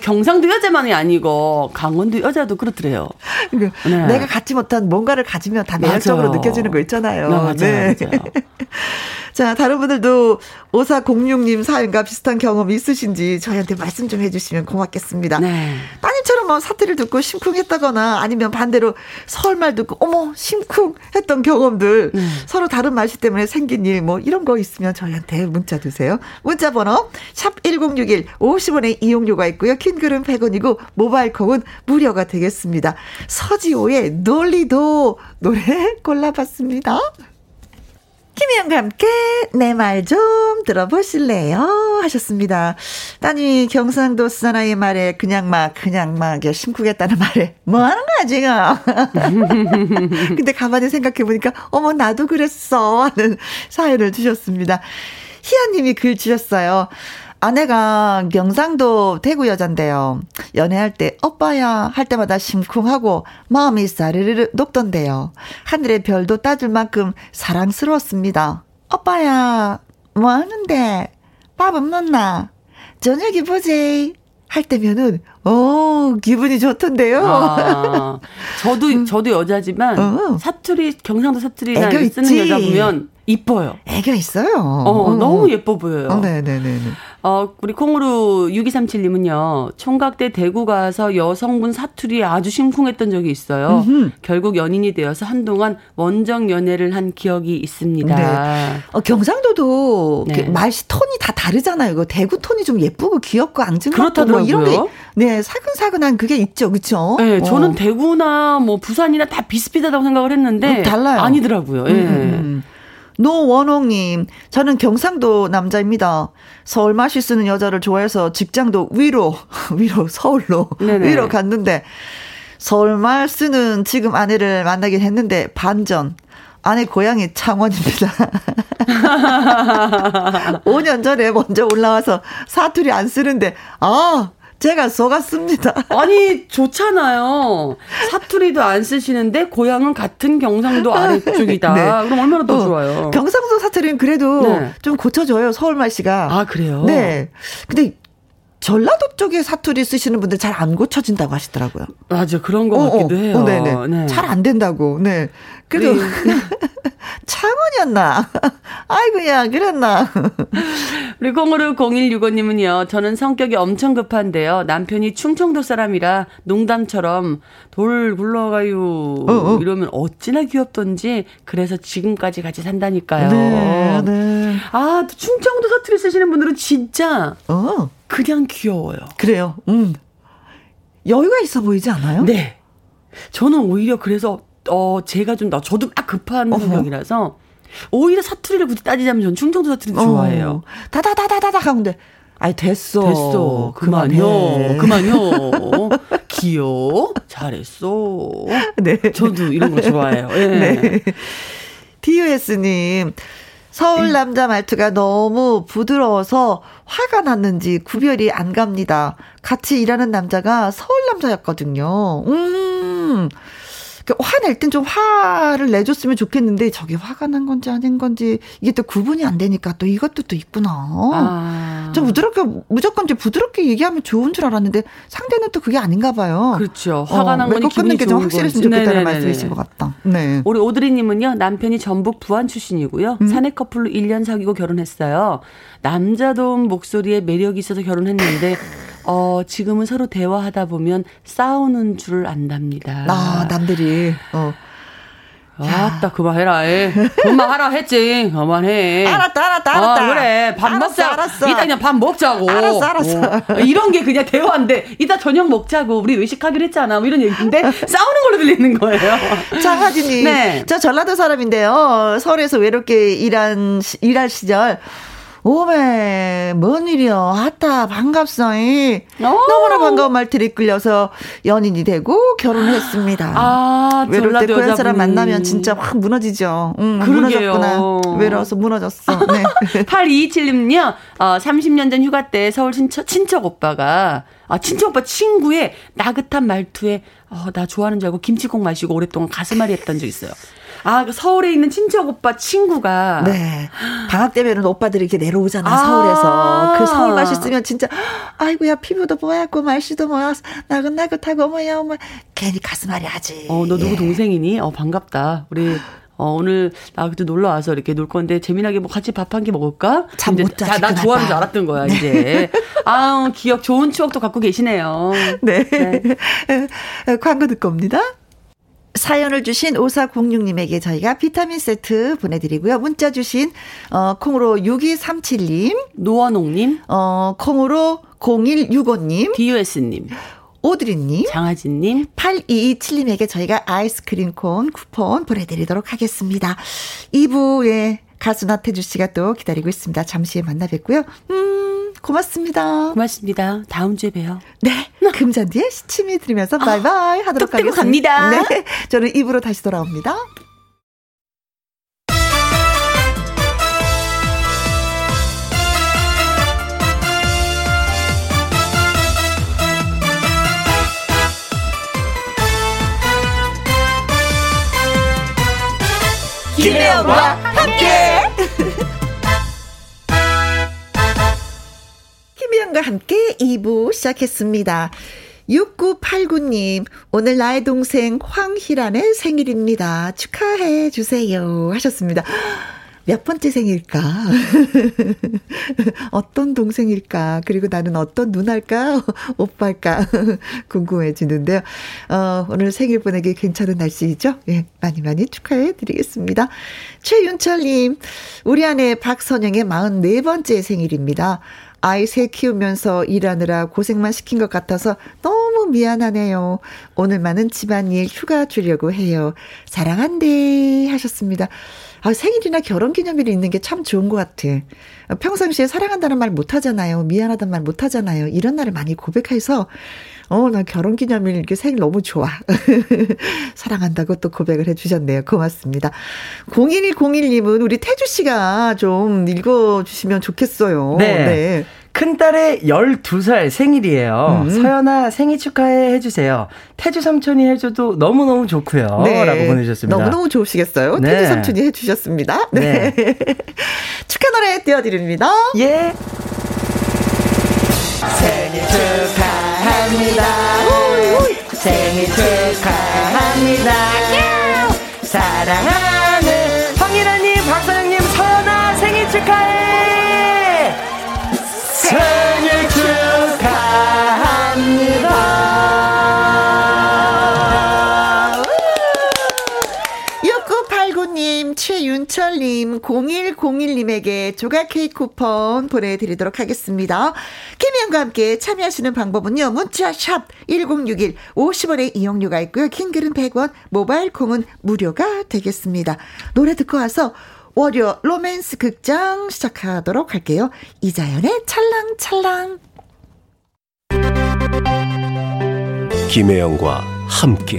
경상도 여자만이 아니고 강원도 여자도 그렇더래요. 그 네. 내가 갖지 못한 뭔가를 가지면 다 매력적으로 느껴지는 거 있잖아요. 네, 맞아요, 네. 맞아요. 자, 다른 분들도 5406님 사연과 비슷한 경험 있으신지 저희한테 말씀 좀 해주시면 고맙겠습니다. 네. 따님처럼 뭐 사투리를 듣고 심쿵했다거나 아니면 반대로 서울말 듣고 어머 심쿵 했던 경험들 네. 서로 다른 말씨 때문에 생긴 일 뭐 이런 거 있으면 저희한테 문자 주세요. 문자 번호 샵 1061 50원의 이용료가 있고요. 킹글은 100원이고 모바일 콩은 무료가 되겠습니다. 서지호의 논리도 노래 골라봤습니다. 김희영과 함께 내 말 좀 들어보실래요? 하셨습니다. 따님이 경상도 사나이의 말에 그냥 막, 그냥 막, 심쿵했다는 말에 뭐 하는 거야, 지금? 근데 가만히 생각해 보니까, 어머, 나도 그랬어. 하는 사연을 주셨습니다. 희아님이 글 주셨어요. 아내가 경상도 대구 여잔데요. 연애할 때 오빠야 할 때마다 심쿵하고 마음이 사르르르 녹던데요. 하늘의 별도 따줄 만큼 사랑스러웠습니다. 오빠야 뭐 하는데 밥은 먹나? 저녁에 보지. 할 때면은 어 기분이 좋던데요. 아, 저도 음. 저도 여자지만 어. 사투리 경상도 사투리나 쓰는 여자 보면 이뻐요. 애가 있어요. 어, 어. 너무 예뻐 보여요. 어, 네네네. 어, 우리 콩으로 6237님은요, 총각 때 대구 가서 여성분 사투리에 아주 심쿵했던 적이 있어요. 음흠. 결국 연인이 되어서 한동안 원정 연애를 한 기억이 있습니다. 네. 어, 경상도도 네. 말씨 톤이 다 다르잖아요. 그 대구 톤이 좀 예쁘고 귀엽고 앙증맞고 뭐 이런 게, 네, 사근사근한 그게 있죠. 그쵸? 네, 저는 어. 대구나 뭐 부산이나 다 비슷비슷하다고 생각을 했는데. 음, 달라요. 아니더라고요. 예. 음. 음. 노원홍님, 저는 경상도 남자입니다. 서울 맛이 쓰는 여자를 좋아해서 직장도 위로, 위로, 서울로, 네네. 위로 갔는데, 서울 말 쓰는 지금 아내를 만나긴 했는데, 반전. 아내 고향이 창원입니다. 5년 전에 먼저 올라와서 사투리 안 쓰는데, 아, 제가 속았습니다. 아니, 좋잖아요. 사투리도 안 쓰시는데 고향은 같은 경상도 아래쪽이다. 네. 그럼 얼마나 더 어, 좋아요. 경상도 사투리는 그래도 네. 좀 고쳐줘요, 서울말 씨가. 아, 그래요? 네. 근데 전라도 쪽에 사투리 쓰시는 분들 잘 안 고쳐진다고 하시더라고요. 맞아, 그런 거 어, 어. 같기도 어, 해요. 어, 네네. 네. 잘안 된다고. 네. 그래도 네. 창원이었나? 아이고야, 그랬나? 우리 공으로 0165님은요, 저는 성격이 엄청 급한데요. 남편이 충청도 사람이라 농담처럼 돌 굴러가요. 어, 어. 이러면 어찌나 귀엽던지, 그래서 지금까지 같이 산다니까요. 네, 네. 아, 충청도 사투리 쓰시는 분들은 진짜, 어. 그냥 귀여워요. 그래요. 음. 여유가 있어 보이지 않아요? 네. 저는 오히려 그래서 어 제가 좀 저도 막 급한 어허. 성격이라서 오히려 사투리를 굳이 따지자면 전 충청도 사투리도 어. 좋아해요. 다다다다다다 하는데 아이 됐어. 됐어. 그만요. 그만요. 귀여워. 잘했어. 네. 저도 이런 거 좋아해요. 네. 네. DOS님. 서울 남자 말투가 너무 부드러워서 화가 났는지 구별이 안 갑니다. 같이 일하는 남자가 서울 남자였거든요. 음. 그 화낼 땐 좀 화를 내줬으면 좋겠는데 저게 화가 난 건지 아닌 건지 이게 또 구분이 안 되니까 또 이것도 또 있구나. 아. 좀 부드럽게 무조건 이제 부드럽게 얘기하면 좋은 줄 알았는데 상대는 또 그게 아닌가 봐요. 그렇죠. 화가 난 어, 거니 기분이 좀 확실했으면 좋겠다는 말씀이신 것 같다. 네. 우리 오드리님은요 남편이 전북 부안 출신이고요. 음? 사내 커플로 1년 사귀고 결혼했어요. 남자동 목소리에 매력이 있어서 결혼했는데 어, 지금은 서로 대화하다 보면 싸우는 줄 안답니다. 아, 남들이, 어. 아따 그만해라. 에. 그만하라 했지. 그만해. 알았다 알았다 알았다. 아, 그래. 밥 알았어, 먹자. 알았어. 이따 그냥 밥 먹자고. 알았어 알았어. 어. 이런 게 그냥 대화인데 이따 저녁 먹자고 우리 외식하기로 했잖아. 뭐 이런 얘기인데 싸우는 걸로 들리는 거예요. 장하진님 네. 저 전라도 사람인데요. 서울에서 외롭게 일한 일할 시절 오메, 뭔 일이여. 아따, 반갑소이. 너무나 반가운 말들이 끌려서 연인이 되고 결혼했습니다. 아, 외로울 때 고향 사람 만나면 진짜 확 무너지죠. 응, 무너졌구나. 외로워서 무너졌어. 네. 8227님은요, 어, 30년 전 휴가 때 서울 친척, 친척 오빠가, 아, 친척 오빠 친구의 나긋한 말투에, 어, 나 좋아하는 줄 알고 김치국 마시고 오랫동안 가슴앓이 했던 적 있어요. 아, 그 서울에 있는 친척 오빠 친구가. 네. 방학 때면은 오빠들이 이렇게 내려오잖아, 아~ 서울에서. 그 서울 맛있으면 진짜, 아이고야, 피부도 뽀얗고, 말씨도 뭐야, 나긋나긋하고, 뭐야, 뭐, 괜히 가슴앓이 하지. 어, 너 누구 예. 동생이니? 어, 반갑다. 우리. 어, 오늘 나 그때 놀러 와서 이렇게 놀 건데 재미나게 뭐 같이 밥 한 끼 먹을까? 잠못 자. 나 좋아하는 줄 알았던 거야, 이제. 아우, 기억 좋은 추억도 갖고 계시네요. 네. 네. 광고 듣고 옵니다. 사연을 주신 5406님에게 저희가 비타민 세트 보내드리고요. 문자 주신, 어, 콩으로 6237님. 노원옥님. 어, 콩으로 0165님. DUS님. 오드리님. 장하진님. 8227님에게 저희가 아이스크림 콘 쿠폰 보내드리도록 하겠습니다. 2부에 가수 나태주 씨가 또 기다리고 있습니다. 잠시 후에 만나 뵙고요. 음, 고맙습니다. 고맙습니다. 다음 주에 봬요. 네. 금잔디의 시침이 들으면서 아, 바이바이 하도록 하겠습니다. 갑니다. 네. 저는 입으로 다시 돌아옵니다. 김혜영과 함께. 김혜영과 함께 2부 시작했습니다. 6989님, 오늘 나의 동생 황희란의 생일입니다. 축하해 주세요. 하셨습니다. 몇 번째 생일까? 어떤 동생일까? 그리고 나는 어떤 누나일까? 오빠일까? 궁금해지는데요. 어, 오늘 생일 보내기 괜찮은 날씨이죠? 예, 많이 많이 축하해 드리겠습니다. 최윤철님, 우리 아내 박선영의 44번째 생일입니다. 아이 새 키우면서 일하느라 고생만 시킨 것 같아서 너무 미안하네요. 오늘만은 집안일 휴가 주려고 해요. 사랑한대 하셨습니다. 아, 생일이나 결혼 기념일이 있는 게 참 좋은 것 같아. 평상시에 사랑한다는 말 못 하잖아요. 미안하다는 말 못 하잖아요. 이런 날을 많이 고백해서 어, 나 결혼 기념일 이렇게 생일 너무 좋아. 사랑한다고 또 고백을 해주셨네요. 고맙습니다. 0101님은 우리 태주 씨가 좀 읽어주시면 좋겠어요. 네. 네. 큰딸의 12살 생일이에요. 음. 서연아 생일 축하해 해주세요. 태주 삼촌이 해줘도 너무너무 좋고요. 네. 라고 보내주셨습니다. 너무너무 좋으시겠어요? 네. 태주 삼촌이 해주셨습니다. 네. 네. 축하 노래 띄워드립니다. 예. 생일 축하합니다. 생일 축하합니다. 사랑하는 황희라님, 박사장님, 서연아 생일 축하해! 생일 축하 최윤철님, 0101님에게 조각 케이크 쿠폰 보내드리도록 하겠습니다. 김희영과 함께 참여하시는 방법은요. 문자 샵 1061, 50원의 이용료가 있고요. 킹글은 100원, 모바일 콩은 무료가 되겠습니다. 노래 듣고 와서 월요 로맨스 극장 시작하도록 할게요. 이자연의 찰랑찰랑. 김혜영과 함께.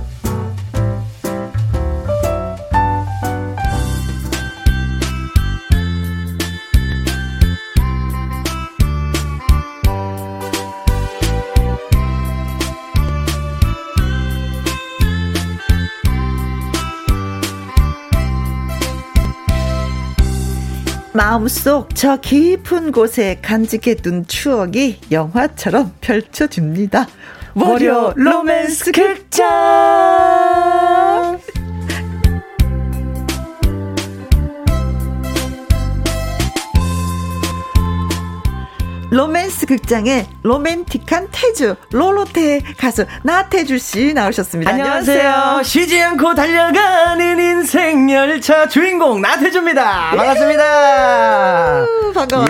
마음속 저 깊은 곳에 간직해둔 추억이 영화처럼 펼쳐집니다. 월요 로맨스 극장! 로맨스 극장의 로맨틱한 태주 로로테 가수 나태주 씨 나오셨습니다. 안녕하세요. 안녕하세요. 쉬지 않고 달려가는 인생 열차 주인공 나태주입니다. 반갑습니다. 반가워요.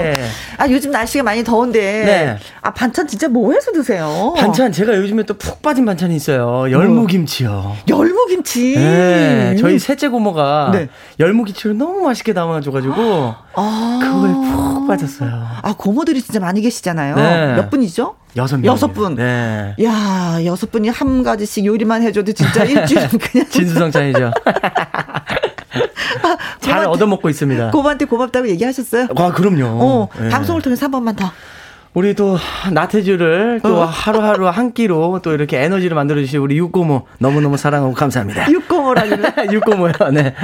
예. 아 요즘 날씨가 많이 더운데 네. 아 반찬 진짜 뭐 해서 드세요? 반찬 제가 요즘에 또 푹 빠진 반찬이 있어요. 열무김치요. 열무김치. 네. 저희 셋째 고모가 네. 열무김치를 너무 맛있게 담아줘가지고 아. 그거에 푹 빠졌어요. 아 고모 들이 진짜 많이 계시잖아요. 네. 몇 분이죠? 여섯 명. 여섯 분. 네. 야, 여섯 분이 한 가지씩 요리만 해줘도 진짜 일주일은 그냥. 진수성찬이죠. 잘 얻어먹고 있습니다. 고모한테 고맙다고 얘기하셨어요? 아, 그럼요. 어, 네. 방송을 통해서 한 번만 더. 우리 또 나태주를 또 어. 하루하루 한 끼로 또 이렇게 에너지를 만들어 주신 우리 육고모 너무너무 사랑하고 감사합니다. 육고모라길래 육고모요. 네.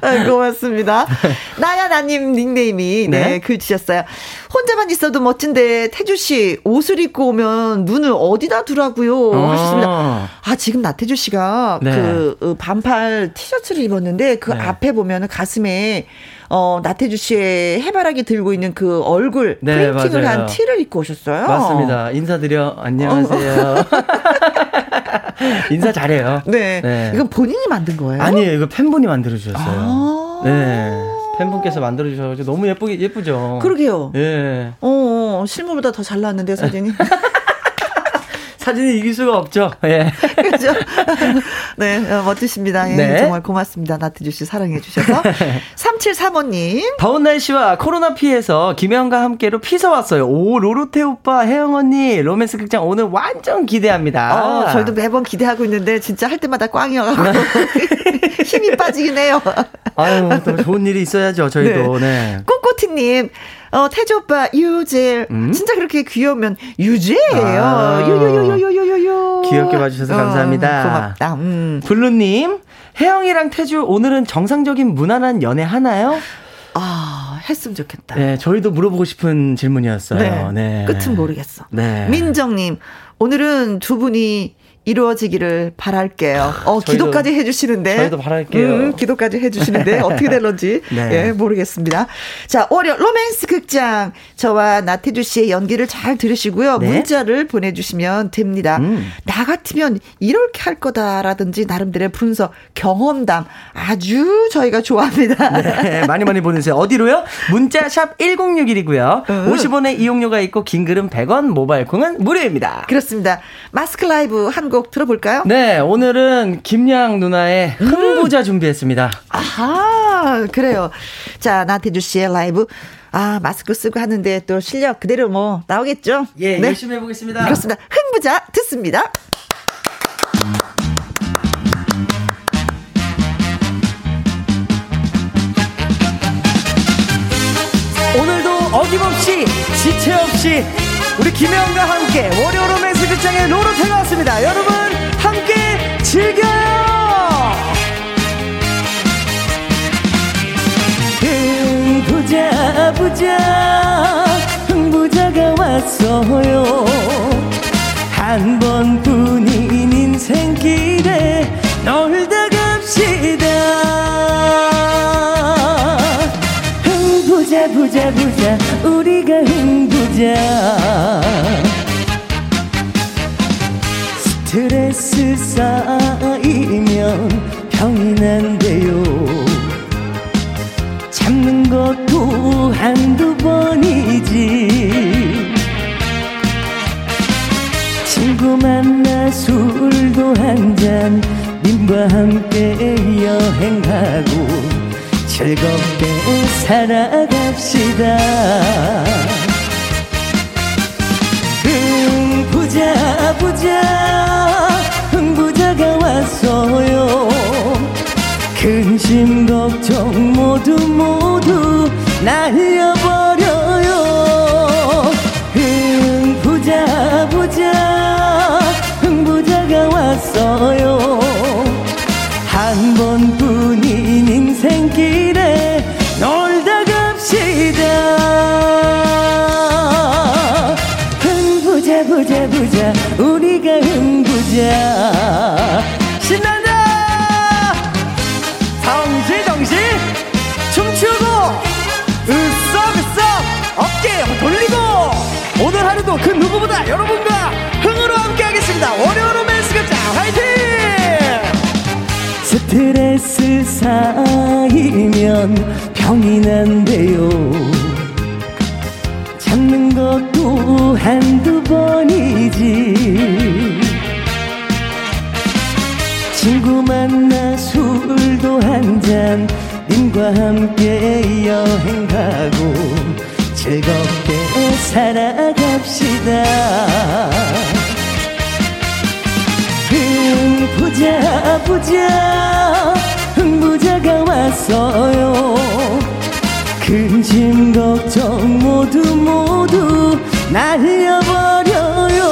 아, 고맙습니다. 나야나 님 닉네임이 네. 네, 글 주셨어요. 혼자만 있어도 멋진데 태주 씨 옷을 입고 오면 눈을 어디다 두라고요 어. 하셨습니다. 아 지금 나태주 씨가 네. 그 어, 반팔 티셔츠를 입었는데 그 네. 앞에 보면은 가슴에 어, 나태주 씨의 해바라기 들고 있는 그 얼굴 네, 프린팅을 맞아요. 한 티를 입고 오셨어요. 맞습니다. 인사드려. 안녕하세요. 인사 잘해요. 네. 네. 이거 본인이 만든 거예요? 아니에요. 이거 팬분이 만들어 주셨어요. 아~ 네. 팬분께서 만들어 주셔서 너무 예쁘게 예쁘죠. 그러게요. 예. 어, 실물보다 더 잘 나왔는데 사진이. 사진이 이길 수가 없죠. 예. 그죠? 네, 어, 멋지십니다. 예, 네. 정말 고맙습니다. 나트주 씨 사랑해 주셔서. 3735님. 더운 날씨와 코로나 피해서 김혜영과 함께로 피서 왔어요. 오, 로로테 오빠, 혜영 언니, 로맨스 극장 오늘 완전 기대합니다. 어, 저희도 매번 기대하고 있는데 진짜 할 때마다 꽝이어가고 힘이 빠지긴 해요. 아유, 또 좋은 일이 있어야죠, 저희도. 네. 네. 꼬꼬티님. 어, 태조 오빠, 유재. 음? 진짜 그렇게 귀여우면 유재예요. 아, 유유유유유유유. 귀엽게 봐주셔서 감사합니다. 어, 고맙다. 음. 블루님, 혜영이랑 태주 오늘은 정상적인 무난한 연애 하나요? 아, 했으면 좋겠다. 네, 저희도 물어보고 싶은 질문이었어요. 네. 네. 끝은 모르겠어. 네. 민정님, 오늘은 두 분이 이루어지기를 바랄게요. 어, 저희도, 기도까지 해주시는데. 저희도 바랄게요. 음, 기도까지 해주시는데, 어떻게 될런지, 네. 예, 모르겠습니다. 자, 월요 로맨스 극장. 저와 나태주 씨의 연기를 잘 들으시고요. 네. 문자를 보내주시면 됩니다. 음. 나 같으면 이렇게 할 거다라든지, 나름대로의 분석, 경험담, 아주 저희가 좋아합니다. 네, 많이 많이 보내세요. 어디로요? 문자샵 1061이고요. 음. 50원의 이용료가 있고, 긴 글은 100원, 모바일 콩은 무료입니다. 그렇습니다. 마스크 라이브 한곡 들어볼까요? 네, 오늘은 김양 누나의 흥부자 준비했습니다. 아. 아, 그래요. 자, 나태주 씨의 라이브. 아, 마스크 쓰고 하는데 또 실력 그대로 뭐 나오겠죠? 예, 네. 열심히 해보겠습니다. 그렇습니다. 흥부자 듣습니다. 오늘도 어김없이 지체 없이 우리 김혜영과 함께 월요 로맨스 극장의 로로테가 왔습니다. 여러분 함께 즐겨요. 흥부자 부자 흥 부자가 왔어요. 한 번뿐인 인생길에 놀다 갑시다. 흥 부자 부자 부자 우리가 흥 부자 스트레스 쌓이면 병이 난대요. 참는 것도 한두 번이지. 친구 만나 술도 한 잔 님과 함께 여행하고 즐겁게 살아갑시다 부자 부자 흥부자가 왔어요. 근심 걱정 모두 모두 날려버려 누구보다 여러분과 흥으로 함께하겠습니다. 월요 로맨스 극장 화이팅! 스트레스 쌓이면 병이 난대요. 참는 것도 한두 번이지. 친구 만나 술도 한잔 님과 함께 여행 가고 즐겁게 살아 갑시다. 흥부자 부자 흥부자가 왔어요. 근심 걱정 모두 모두 날려버려요.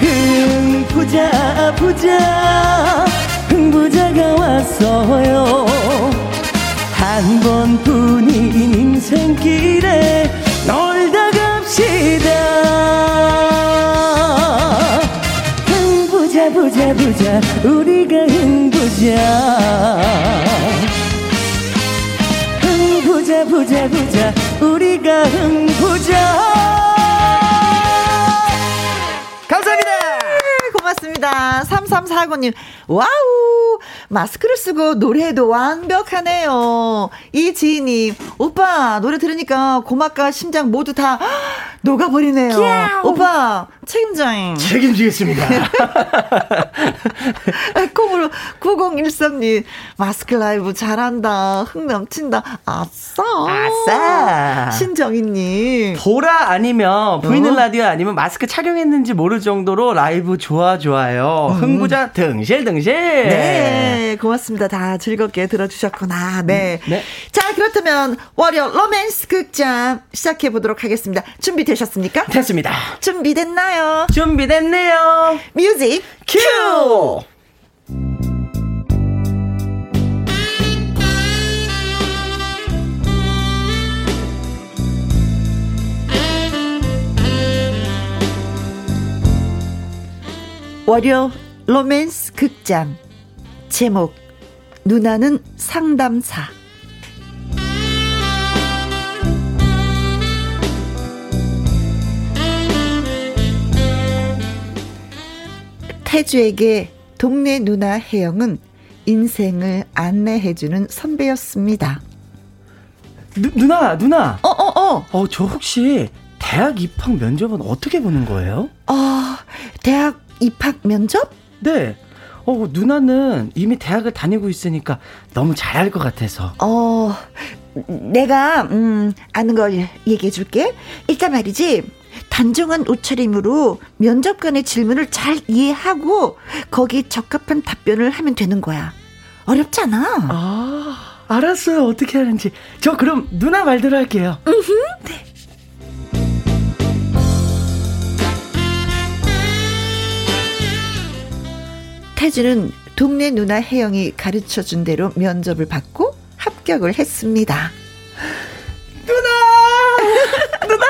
흥부자 부자 흥부자가 왔어요. 한 번뿐인 인생길에 흥부자 부자 우리가 흥부자 흥부자 부자 부자 우리가 흥부자 감사합니다 고맙습니다. 3349님, 와우! 마스크를 쓰고 노래도 완벽하네요. 이 지인님, 오빠, 노래 들으니까 고막과 심장 모두 다 녹아버리네요. 오빠, 책임져잉. 책임지겠습니다 콩으로 9013님, 마스크 라이브 잘한다. 흥 넘친다. 아싸. 아싸. 신정희님. 보라 아니면 보이는 어? 라디오 아니면 마스크 촬영했는지 모를 정도로 라이브 좋아 좋아요. 흥부자 덩실 덩실. 네, 고맙습니다. 다 즐겁게 들어주셨구나. 네. 네. 자, 그렇다면 월요 로맨스 극장 시작해 보도록 하겠습니다. 준비되셨습니까? 됐습니다. 준비됐나요? 준비됐네요. 뮤직 큐. 월요 로맨스 극장 제목 누나는 상담사 태주에게 동네 누나 혜영은 인생을 안내해주는 선배였습니다. 누, 누나 누나. 어, 어, 어. 어, 저 혹시 대학 입학 면접은 어떻게 보는 거예요? 어, 대학 입학 면접? 네. 어, 누나는 이미 대학을 다니고 있으니까 너무 잘할 것 같아서. 어, 내가, 음, 아는 걸 얘기해 줄게. 일단 말이지. 단정한 옷차림으로 면접관의 질문을 잘 이해하고 거기 적합한 답변을 하면 되는 거야. 어렵잖아. 아, 알았어요. 어떻게 하는지. 저 그럼 누나 말대로 할게요. 으흠. 네. 태주는 동네 누나 혜영이 가르쳐 준 대로 면접을 받고 합격을 했습니다. 누나! 누나!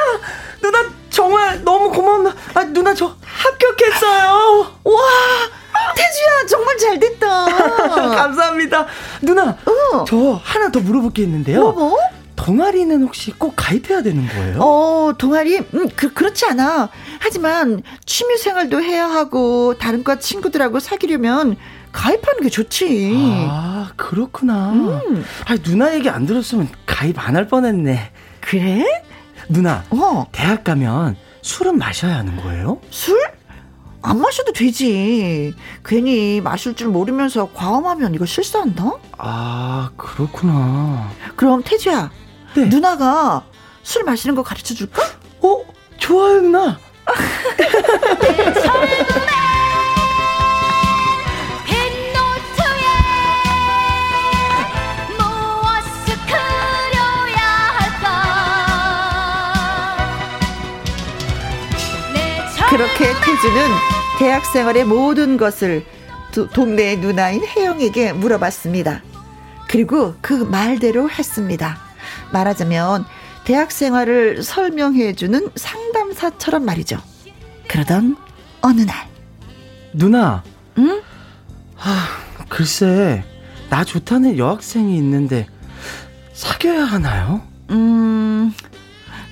누나 정말 너무 고마워. 아, 누나 저 합격했어요. 와! 태주야 정말 잘 됐다. 감사합니다. 누나, 어. 저 하나 더 물어볼 게 있는데요. 뭐, 뭐? 동아리는 혹시 꼭 가입해야 되는 거예요? 어, 동아리? 음, 그, 그렇지 않아. 하지만 취미 생활도 해야 하고, 다른 과 친구들하고 사귀려면 가입하는 게 좋지. 아, 그렇구나. 음. 아, 누나 얘기 안 들었으면 가입 안 할 뻔했네. 그래? 누나, 어. 대학 가면 술은 마셔야 하는 거예요? 술? 안 마셔도 되지. 괜히 마실 줄 모르면서 과음하면 이거 실수한다? 아, 그렇구나. 그럼 태주야, 네. 누나가 술 마시는 거 가르쳐 줄까? 어? 좋아요, 누나. 그렇게 태주는 대학 생활의 모든 것을 동네 누나인 혜영에게 물어봤습니다. 그리고 그 말대로 했습니다. 말하자면 대학 생활을 설명해주는 상담사처럼 말이죠. 그러던 어느 날. 누나. 응? 아, 글쎄, 나 좋다는 여학생이 있는데, 사귀어야 하나요? 음,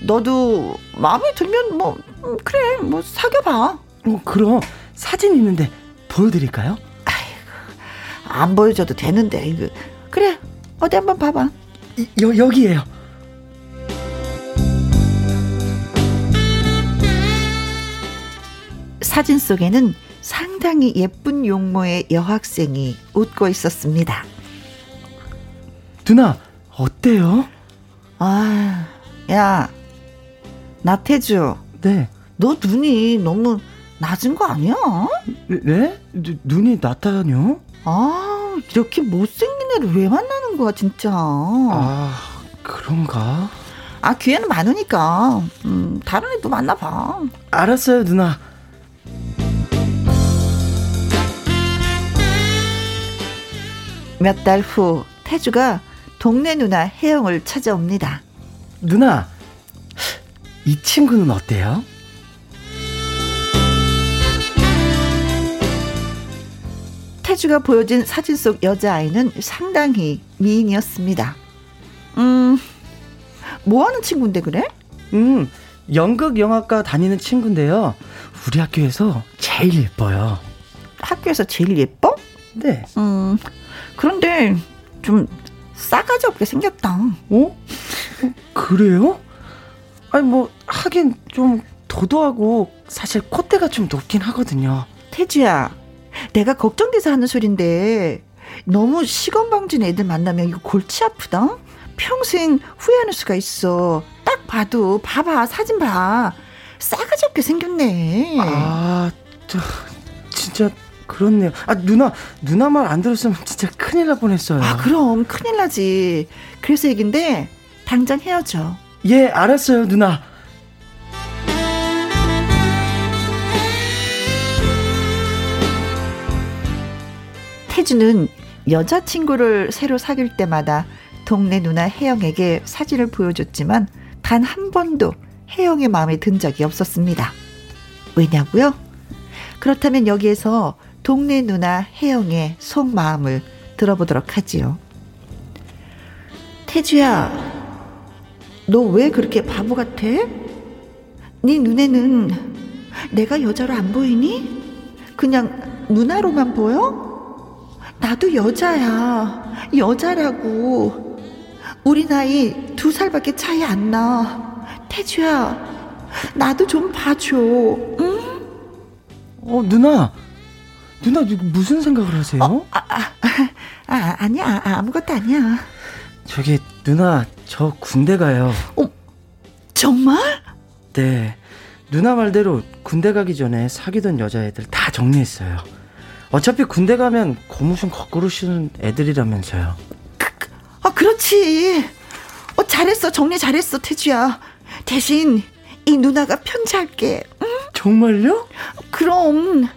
너도 마음에 들면 뭐, 음, 그래, 뭐, 사귀어봐. 어, 그럼 사진 있는데 보여드릴까요? 아이고, 안 보여줘도 되는데, 이거. 그래, 어디 한번 봐봐. 여, 여기에요. 사진 속에는 상당히 예쁜 용모의 여학생이 웃고 있었습니다. 누나, 어때요? 아, 야, 나태주. 네. 너 눈이 너무 낮은 거 아니야? 네? 누, 눈이 낮다뇨? 아, 이렇게 못생긴 애를 왜 만나는 거야, 진짜. 아, 그런가? 아, 기회는 많으니까. 음, 다른 애도 만나봐. 알았어요, 누나. 몇 달 후, 태주가 동네 누나 혜영을 찾아옵니다. 누나, 이 친구는 어때요? 태주가 보여준 사진 속 여자아이는 상당히 미인이었습니다. 음, 뭐 하는 친구인데 그래? 음, 연극 영화과 다니는 친구인데요. 우리 학교에서 제일 예뻐요. 학교에서 제일 예뻐? 네. 음, 그런데 좀 싸가지 없게 생겼다. 어? 그래요? 아니 뭐 하긴 좀 도도하고 사실 콧대가 좀 높긴 하거든요. 태주야, 내가 걱정돼서 하는 소린데 너무 시건방진 애들 만나면 이거 골치 아프다. 평생 후회하는 수가 있어. 딱 봐도 봐봐 사진 봐. 싸가지 없게 생겼네. 아, 저, 진짜 그렇네요. 아 누나 누나 말 안 들었으면 진짜 큰일 날 뻔했어요. 아 그럼 큰일 나지. 그래서 얘긴데 당장 헤어져. 예, 알았어요, 누나. 태주는 여자친구를 새로 사귈 때마다 동네 누나 혜영에게 사진을 보여줬지만 단 한 번도 혜영의 마음에 든 적이 없었습니다. 왜냐고요? 그렇다면 여기에서 동네 누나 혜영의 속마음을 들어보도록 하지요. 태주야, 너 왜 그렇게 바보 같아? 네 눈에는 내가 여자로 안 보이니? 그냥 누나로만 보여? 나도 여자야. 여자라고. 우리 나이 두 살밖에 차이 안 나. 태주야, 나도 좀 봐줘. 응? 어, 누나. 누나 무슨 생각을 하세요? 어, 아, 아, 아, 아니야. 아무것도 아니야. 저기 누나 저 군대 가요. 어, 정말? 네. 누나 말대로 군대 가기 전에 사귀던 여자애들 다 정리했어요. 어차피 군대 가면 고무신 거꾸로 신는 애들이라면서요. 그, 아, 그렇지. 어, 잘했어. 정리 잘했어, 태주야. 대신 이 누나가 편지할게. 응? 정말요? 그럼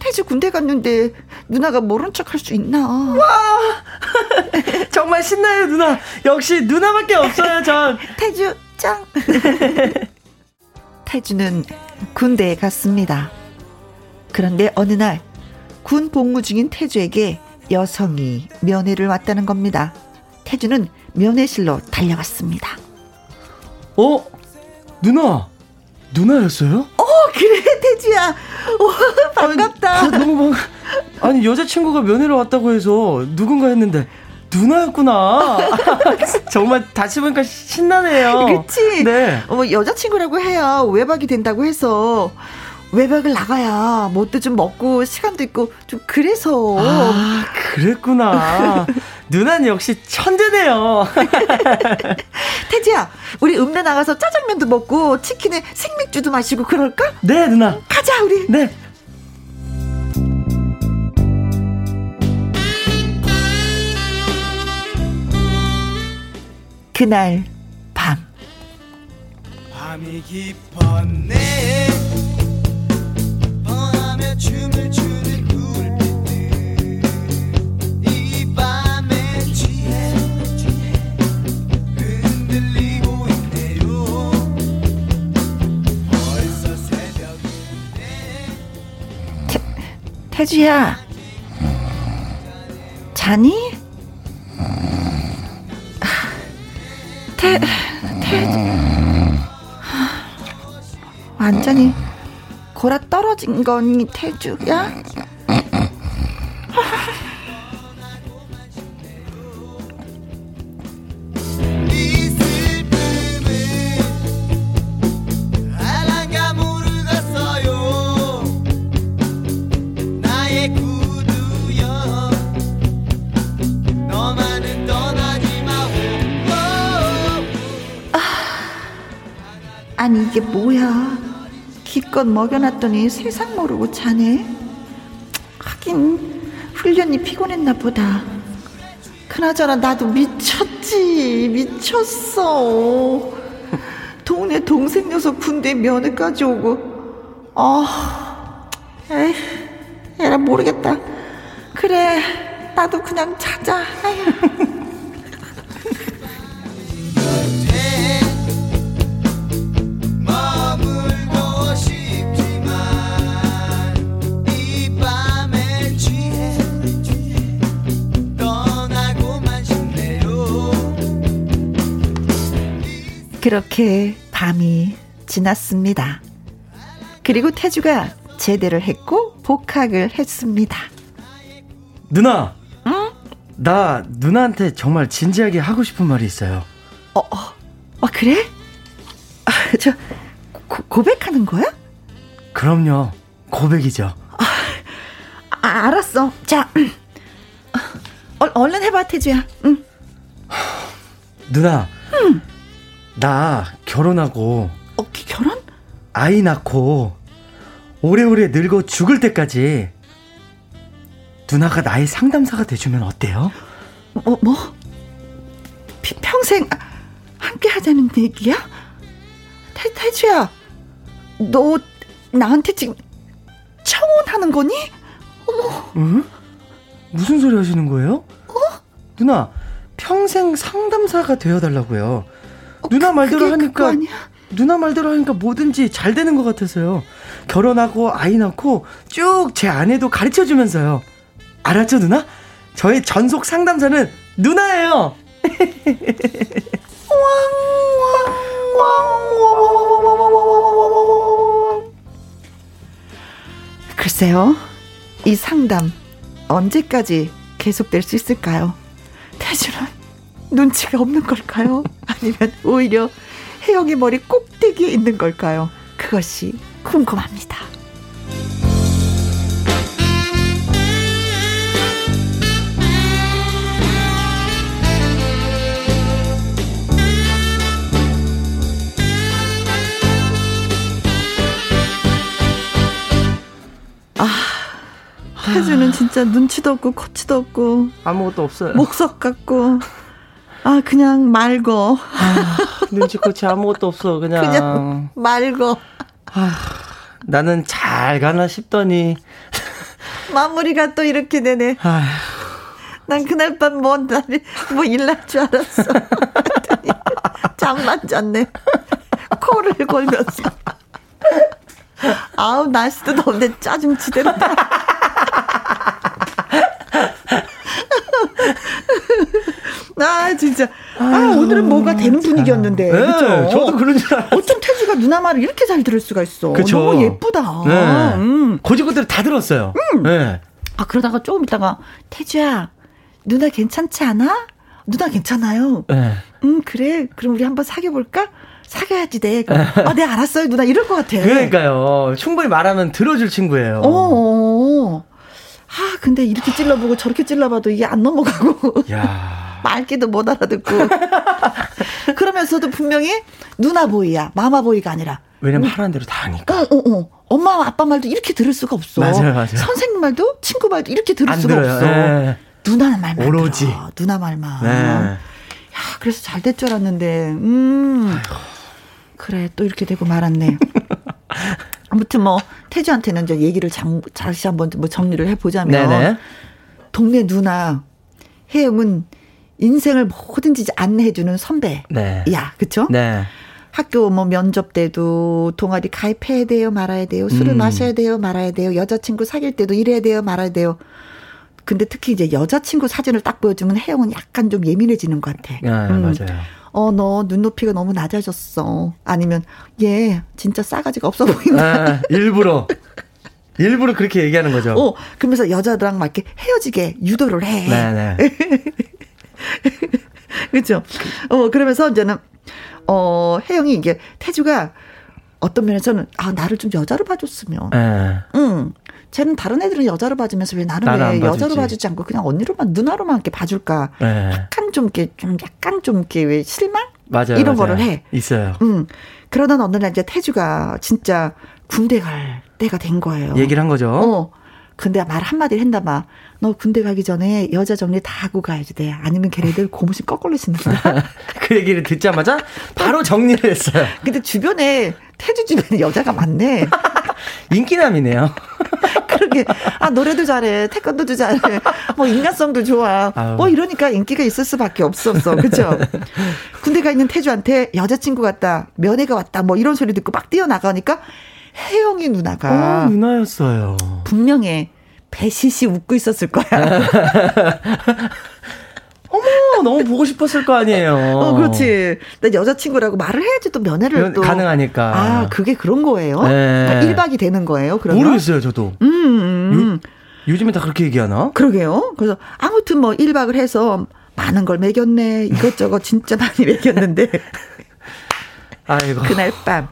태주 군대 갔는데 누나가 모른 척 할 수 있나? 와! 정말 신나요, 누나. 역시 누나밖에 없어요, 전. 태주 짱. 태주는 군대에 갔습니다. 그런데 어느 날 군 복무 중인 태주에게 여성이 면회를 왔다는 겁니다. 태주는 면회실로 달려갔습니다. 어? 누나, 누나였어요? 어, 그래, 태주야. 오, 반갑다. 아니, 너무 반 아니, 여자친구가 면회를 왔다고 해서 누군가 했는데, 누나였구나. 정말 다시 보니까 신나네요. 그치? 네. 어, 여자친구라고 해야 외박이 된다고 해서 외박을 나가야 뭣도 좀 먹고 시간도 있고 좀 그래서. 아, 그랬구나. 누나는 역시 천재네요. 태지야, 우리 읍내 나가서 짜장면도 먹고 치킨에 생맥주도 마시고 그럴까? 네, 누나. 가자, 우리. 네. 그날 밤. 밤이 깊었네. 태주야. 자니? 태, 태, 완전히 골아 떨어진 거니 태주야? 아니 이게 뭐야 기껏 먹여놨더니 세상 모르고 자네? 하긴 훈련이 피곤했나 보다. 그나저나 나도 미쳤지 미쳤어. 동네 동생 녀석 군대 면회까지 오고. 아 에이 에라 모르겠다. 그래 나도 그냥 자자 그렇게 밤이 지났습니다. 그리고 태주가 제대를 했고 복학을 했습니다. 누나. 응? 나 누나한테 정말 진지하게 하고 싶은 말이 있어요. 어, 어, 어 그래? 아, 저 고, 고백하는 거야? 그럼요. 고백이죠. 아, 아 알았어. 자, 어, 얼른 해봐 태주야. 응. 누나. 응. 나 결혼하고 어, 결혼? 아이 낳고 오래오래 늙어 죽을 때까지 누나가 나의 상담사가 돼주면 어때요? 뭐, 뭐? 평생 함께 하자는 얘기야? 태, 태주야, 너 나한테 지금 청혼하는 거니? 어머. 응? 무슨 소리 하시는 거예요? 어? 누나, 평생 상담사가 되어달라고요. 어, 누나 그, 말대로 하니까 누나 말대로 하니까 뭐든지 잘 되는 것 같아서요. 결혼하고 아이 낳고 쭉 제 아내도 가르쳐 주면서요. 알았죠, 누나? 저의 전속 상담사는 누나예요. 글쎄요, 이 상담 언제까지 계속될 수 있을까요? 태준은 눈치가 없는 걸까요? 아니면 오히려 혜영이 머리 꼭대기에 있는 걸까요? 그것이 궁금합니다. 아, 태주는 진짜 눈치도 없고 코치도 없고 아무것도 없어요. 목석 같고 아 그냥 말고 아, 눈치코치 아무것도 없어 그냥, 그냥 말고 아, 나는 잘 가나 싶더니 마무리가 또 이렇게 되네. 아휴. 난 그날 밤뭔 날이 뭐 일날 줄 알았어. 잠만 잤네. 코를 골면서. 아우 날씨도 더운데 짜증 치대로다. 아 진짜 아 오늘은 뭐가 되는 분위기였는데 네, 그렇죠. 저도 그런 줄 알았어요. 어쩜 태주가 누나 말을 이렇게 잘 들을 수가 있어. 그쵸? 너무 예쁘다. 네. 음. 고지고대로 다 들었어요. 음. 네. 아 그러다가 조금 있다가 태주야 누나 괜찮지 않아? 누나 괜찮아요. 네. 음 그래 그럼 우리 한번 사귀어 볼까? 사귀어야지 돼. 아, 네, 알았어요, 누나. 이럴 것 같아. 그러니까요. 충분히 말하면 들어줄 친구예요. 어. 아, 근데 이렇게 찔러보고 저렇게 찔러봐도 이게 안 넘어가고. 야. 말기도 못 알아듣고. 그러면서도 분명히 누나 보이야. 마마 보이가 아니라. 왜냐면 음. 하라는 대로 다 하니까. 어, 어, 어. 엄마, 아빠 말도 이렇게 들을 수가 없어. 맞아요, 맞아요. 선생님 말도, 친구 말도 이렇게 들을 수가 들어요. 없어. 네. 누나 말만. 오로지. 들어. 누나 말만. 네. 야, 그래서 잘 될 줄 알았는데, 음. 아이고. 그래, 또 이렇게 되고 말았네. 아무튼 뭐 태주한테는 이제 얘기를 장, 다시 한번 뭐 정리를 해보자면 네네. 동네 누나 혜영은 인생을 뭐든지 안내해주는 선배야, 네. 그쵸? 네. 학교 뭐 면접 때도 동아리 가입해야 돼요, 말아야 돼요, 술을 음. 마셔야 돼요, 말아야 돼요, 여자친구 사귈 때도 이래야 돼요, 말아야 돼요. 근데 특히 이제 여자친구 사진을 딱 보여주면 혜영은 약간 좀 예민해지는 것 같아. 아, 음. 맞아요. 어, 너 눈높이가 너무 낮아졌어. 아니면, 얘, 진짜 싸가지가 없어 보인다. 아, 일부러. 일부러 그렇게 얘기하는 거죠. 어, 그러면서 여자들랑 막 이렇게 헤어지게 유도를 해. 네네. 그렇죠. 어, 그러면서 이제는, 어, 혜영이 이게, 태주가 어떤 면에서는, 아, 나를 좀 여자로 봐줬으면. 네. 응. 쟤는 다른 애들은 여자로 봐주면서 왜 나는 왜 여자로 봐주지 않고 그냥 언니로만 누나로만 이렇게 봐줄까? 네. 약간 좀 이렇게 좀 약간 좀 이렇게 왜 실망? 맞아요. 이런 맞아요. 거를 해. 있어요. 음. 그러던 어느 날 이제 태주가 진짜 군대 갈 때가 된 거예요. 얘기를 한 거죠. 어. 근데 말 한마디를 했나 봐. 너 군대 가기 전에 여자 정리 다 하고 가야지 돼. 아니면 걔네들 고무신 거꾸로 신는다. 그 얘기를 듣자마자 바로 정리를 했어요. 근데 주변에 태주 주변에 여자가 많네. 인기남이네요. 그러게. 아, 노래도 잘해. 태권도도 잘해. 뭐, 인간성도 좋아. 아유. 뭐, 이러니까 인기가 있을 수밖에 없었어. 그쵸? 군대 가 있는 태주한테 여자친구 같다. 면회가 왔다. 뭐, 이런 소리 듣고 막 뛰어나가니까 혜영이 누나가. 어, 누나였어요. 분명해. 배시시 웃고 있었을 거야. 어머, 너무 보고 싶었을 거 아니에요. 어, 그렇지. 나 여자친구라고 말을 해야지 또 면회를 또. 가능하니까. 아, 그게 그런 거예요? 네. 1박이 되는 거예요, 그러면? 모르겠어요, 저도. 음, 음. 요, 요즘에 다 그렇게 얘기하나? 그러게요. 그래서 아무튼 뭐 1박을 해서 많은 걸 먹였네. 이것저것 진짜 많이 먹였는데. 아이고. 그날 밤.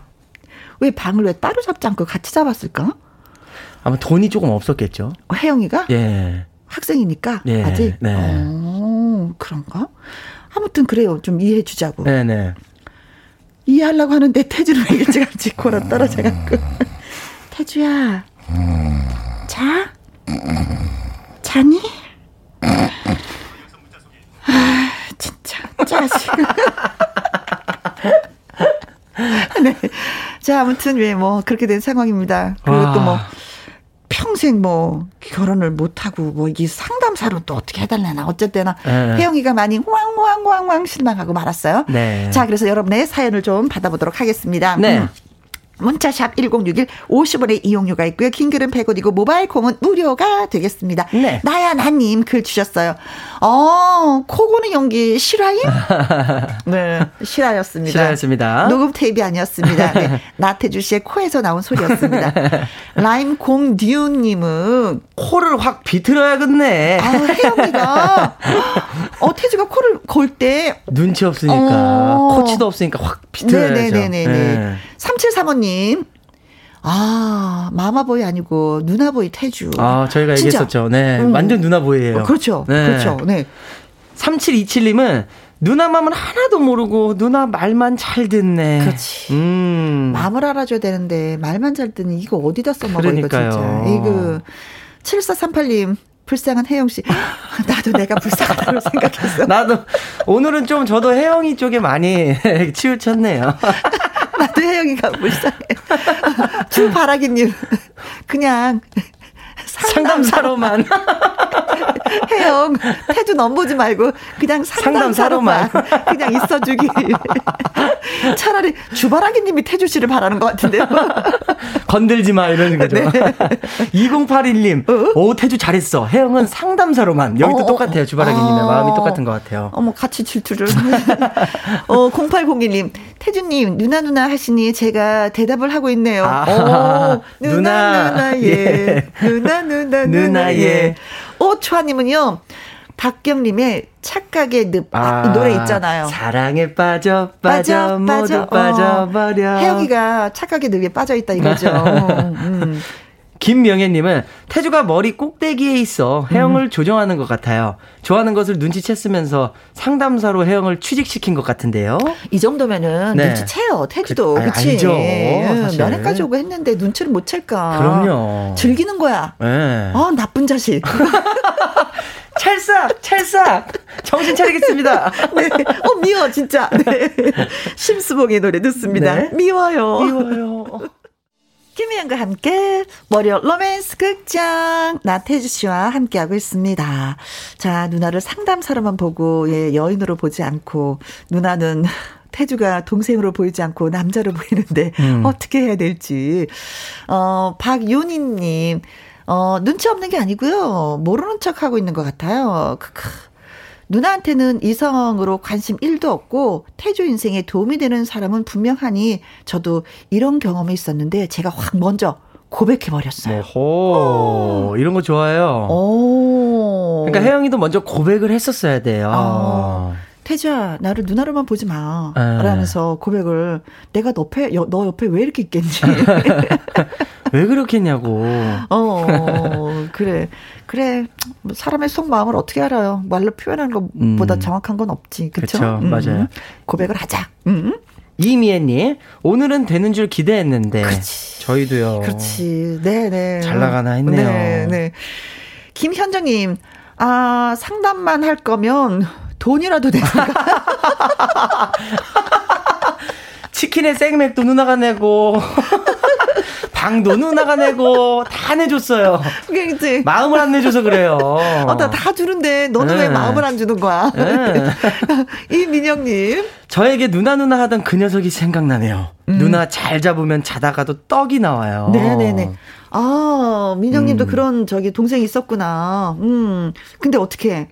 왜 방을 왜 따로 잡지 않고 같이 잡았을까? 아마 돈이 조금 없었겠죠. 어, 혜영이가? 예. 학생이니까 예, 아직. 네. 어, 그런가? 아무튼 그래요. 좀 이해해 주자고. 네 네. 이해하려고 하는데 태주는 왜 일찌감치 코라 떨어져 갖고. 태주야. 자? 자니? 아, 진짜 짜식. 네. 자, 아무튼 왜뭐 그렇게 된 상황입니다. 그리고 또뭐 평생 뭐 결혼을 못 하고 뭐 이게 상담사로 또 어떻게 해달라나 어쨌거나 네. 혜영이가 많이 왕왕왕왕 실망하고 말았어요. 네. 자, 그래서 여러분의 사연을 좀 받아보도록 하겠습니다. 네. 음. 문자샵 1061 50원의 이용료가 있고요. 킹글은 100원이고 모바일 콩은 무료가 되겠습니다. 네. 나야 나님 글 주셨어요. 어, 코고는 연기 실화임? 네, 실화였습니다. 실화였습니다. 녹음 테이프 아니었습니다. 네, 나태주 씨의 코에서 나온 소리였습니다. 라임 공듀님은 코를 확 비틀어야겠네. 아, 혜영이가 어, 태주가 코를 걸 때 눈치 없으니까 어. 코치도 없으니까 확 비틀어야죠. 네네네네. 네. 3735님. 아, 마마보이 아니고 누나보이 태주. 아, 저희가 진짜? 얘기했었죠. 네. 음. 완전 누나보이예요. 어, 그렇죠. 네. 그렇죠. 네. 3727님은 누나 맘은 하나도 모르고 누나 말만 잘 듣네. 그렇지. 음. 마음을 알아줘야 되는데 말만 잘 듣는 이거 어디다 써먹어 이거 진짜. 이거 7438님, 불쌍한 혜영 씨. 나도 내가 불쌍하다고 생각했어. 나도 오늘은 좀 저도 혜영이 쪽에 많이 치우쳤네요. 나도 혜영이가 불쌍해. 주바라기님 그냥 상담사로만. 해영, 태주 넘보지 말고 그냥 상담사로만, 상담사로만. 그냥 있어주기. 차라리 주바라기 님이 태주 씨를 바라는 것 같은데요. 건들지 마, 이러는 거죠. 네. 2081님, 어? 오, 태주 잘했어. 혜영은 상담사로만. 여기도 어, 똑같아요. 주바라기 님의 어. 마음이 똑같은 것 같아요. 어머, 같이 질투를. 어, 0801님, 태주님, 누나 누나 하시니 제가 대답을 하고 있네요. 아, 오, 누나, 누나, 예. 예. 누나, 누나, 누나, 예. 오초아님은요, 박경림의 착각의 늪 아, 이 노래 있잖아요. 사랑에 빠져 빠져, 빠져 모두 빠져버려. 어. 혜영이가 착각의 늪에 빠져 있다 이거죠. 음. 김명혜님은 태주가 머리 꼭대기에 있어 혜영을 음. 조정하는 것 같아요. 좋아하는 것을 눈치챘으면서 상담사로 혜영을 취직시킨 것 같은데요. 이 정도면은 네. 눈치채요. 태주도 그, 그치. 알죠. 면회까지 오고 했는데 눈치를 못 챌까. 그럼요. 즐기는 거야. 네. 어 나쁜 자식. 찰싹, 찰싹. 정신 차리겠습니다. 네. 어, 미워, 진짜. 네. 심수봉의 노래 듣습니다. 네. 미워요. 미워요. 김희영과 함께 월요 로맨스 극장 나태주 씨와 함께하고 있습니다. 자 누나를 상담사로만 보고 예, 여인으로 보지 않고 누나는 태주가 동생으로 보이지 않고 남자로 보이는데 음. 어떻게 해야 될지 어 박윤희 님 어 눈치 없는 게 아니고요 모르는 척 하고 있는 것 같아요. 크크. 누나한테는 이성으로 관심 1도 없고 태조 인생에 도움이 되는 사람은 분명하니 저도 이런 경험이 있었는데 제가 확 먼저 고백해 버렸어요. 오, 이런 거 좋아요. 오. 그러니까 혜영이도 먼저 고백을 했었어야 돼요. 아. 태주야, 나를 누나로만 보지 마. 에. 네. 라면서 고백을 내가 너 옆에, 너 옆에 왜 이렇게 있겠니? 왜 그렇겠냐고. 어, 그래. 그래. 뭐 사람의 속 마음을 어떻게 알아요? 말로 표현하는 것보다 음. 정확한 건 없지. 그쵸? 그쵸 음. 맞아요. 고백을 하자. 음. 이미애님, 오늘은 되는 줄 기대했는데. 그렇지. 저희도요. 그렇지. 네네. 네. 잘 나가나 했네요. 네, 네. 김현정님, 아, 상담만 할 거면 돈이라도 내니까. 치킨에 생맥도 누나가 내고. 방도 누나가 내고 다 내줬어요. 그치. 마음을 안 내줘서 그래요. 어, 나 다 주는데 너는 네. 왜 마음을 안 주는 거야? 네. 이민영님. 저에게 누나 누나 하던 그 녀석이 생각나네요. 음. 누나 잘 잡으면 자다가도 떡이 나와요. 네네네. 아, 민영님도 음. 그런 저기 동생이 있었구나. 음. 근데 어떻게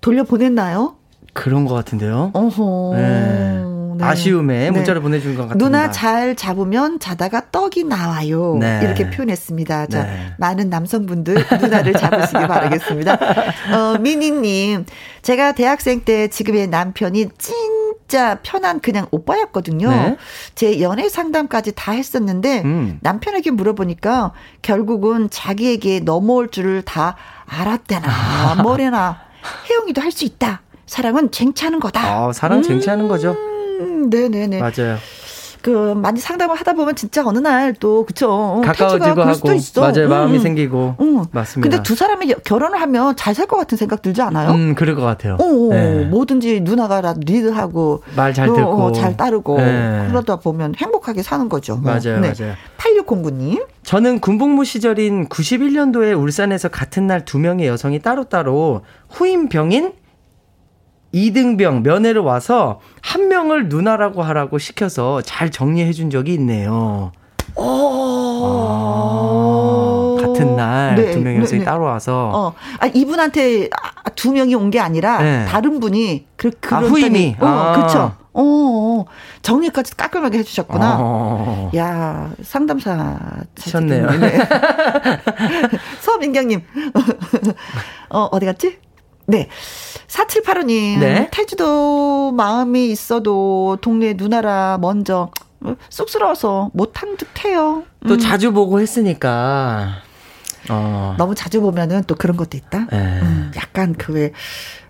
돌려보냈나요? 그런 것 같은데요. 어허. 네. 네. 아쉬움에 네. 문자를 보내준 것 같습니다. 누나 잘 잡으면 자다가 떡이 나와요. 네. 이렇게 표현했습니다. 자, 네. 많은 남성분들 누나를 잡으시기 바라겠습니다. 어, 미니님, 제가 대학생 때 지금의 남편이 진짜 편한 그냥 오빠였거든요. 네. 제 연애 상담까지 다 했었는데 음. 남편에게 물어보니까 결국은 자기에게 넘어올 줄을 다 알았대나 아. 뭐래나 혜영이도 할 수 있다. 사랑은 쟁취하는 거다. 아, 사랑 쟁취하는 음. 거죠. 음, 네네네. 맞아요. 그 많이 상담을 하다 보면 진짜 어느 날 또 그쵸 어, 가까워지고 하고 있어. 맞아요 마음이 음. 생기고 음. 맞습니다. 근데 두 사람이 결혼을 하면 잘 살 것 같은 생각 들지 않아요? 음 그럴 것 같아요. 어, 어 네. 뭐든지 누나가 리드하고 말 잘 듣고 어, 잘 따르고 네. 그러다 보면 행복하게 사는 거죠. 맞아요, 네. 맞아요. 8609님. 저는 군복무 시절인 91년도에 울산에서 같은 날 두 명의 여성이 따로따로 후임 병인 이등병 면회를 와서 한 명을 누나라고 하라고 시켜서 잘 정리해 준 적이 있네요. 아, 같은 날두 네, 명의 여성이 네, 네. 따로 와서 어. 아, 이분한테 두 명이 온 게 아니라 네. 다른 분이 그 아, 후임이 어, 아. 그렇죠. 어, 어, 정리까지 깔끔하게 해주셨구나. 어. 야 상담사 하셨네요. 네. 서민경님, 어 어디 갔지? 네. 4785님. 네. 태주도 마음이 있어도 동네 누나라 먼저 쑥스러워서 못한 듯 해요. 또 음. 자주 보고 했으니까. 어. 너무 자주 보면은 또 그런 것도 있다. 네. 음, 약간 그 왜,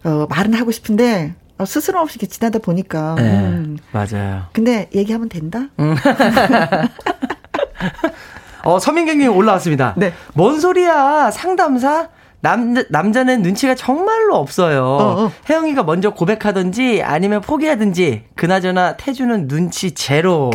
어, 말은 하고 싶은데, 어, 스스럼 없이 이렇게 지나다 보니까. 네. 음. 맞아요. 근데 얘기하면 된다? 음. 어, 서민경님 올라왔습니다. 네. 뭔 소리야? 상담사? 남, 남자는 눈치가 정말로 없어요. 어, 어. 혜영이가 먼저 고백하든지 아니면 포기하든지 그나저나 태주는 눈치 제로.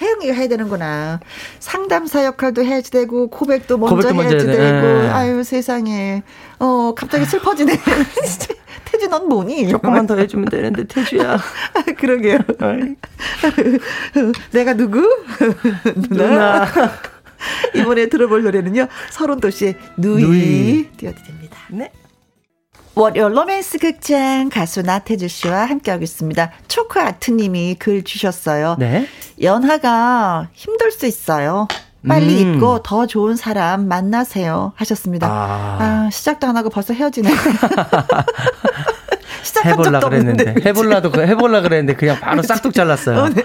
혜영이가 해야 되는구나. 상담사 역할도 해야지 되고 고백도 먼저 고백도 해야지 되고. 네. 아유 세상에. 어 갑자기 슬퍼지네. 태주 넌 뭐니? 조금만 더 해주면 되는데 태주야. 그러게요. 내가 누구? 누나. 누나. 이번에 들어볼 노래는요. 서른도시의 누이, 누이. 띄워드립니다. 네. 월요 로맨스 극장 가수 나태주 씨와 함께하고 있습니다. 초코아트님이 글 주셨어요. 네. 연하가 힘들 수 있어요. 빨리 음. 잊고 더 좋은 사람 만나세요 하셨습니다. 아, 아 시작도 안 하고 벌써 헤어지네. 해볼라 그랬는데 없는데, 해볼라도 해볼라 그랬는데 그냥 바로 싹둑 잘랐어요. 어, 네.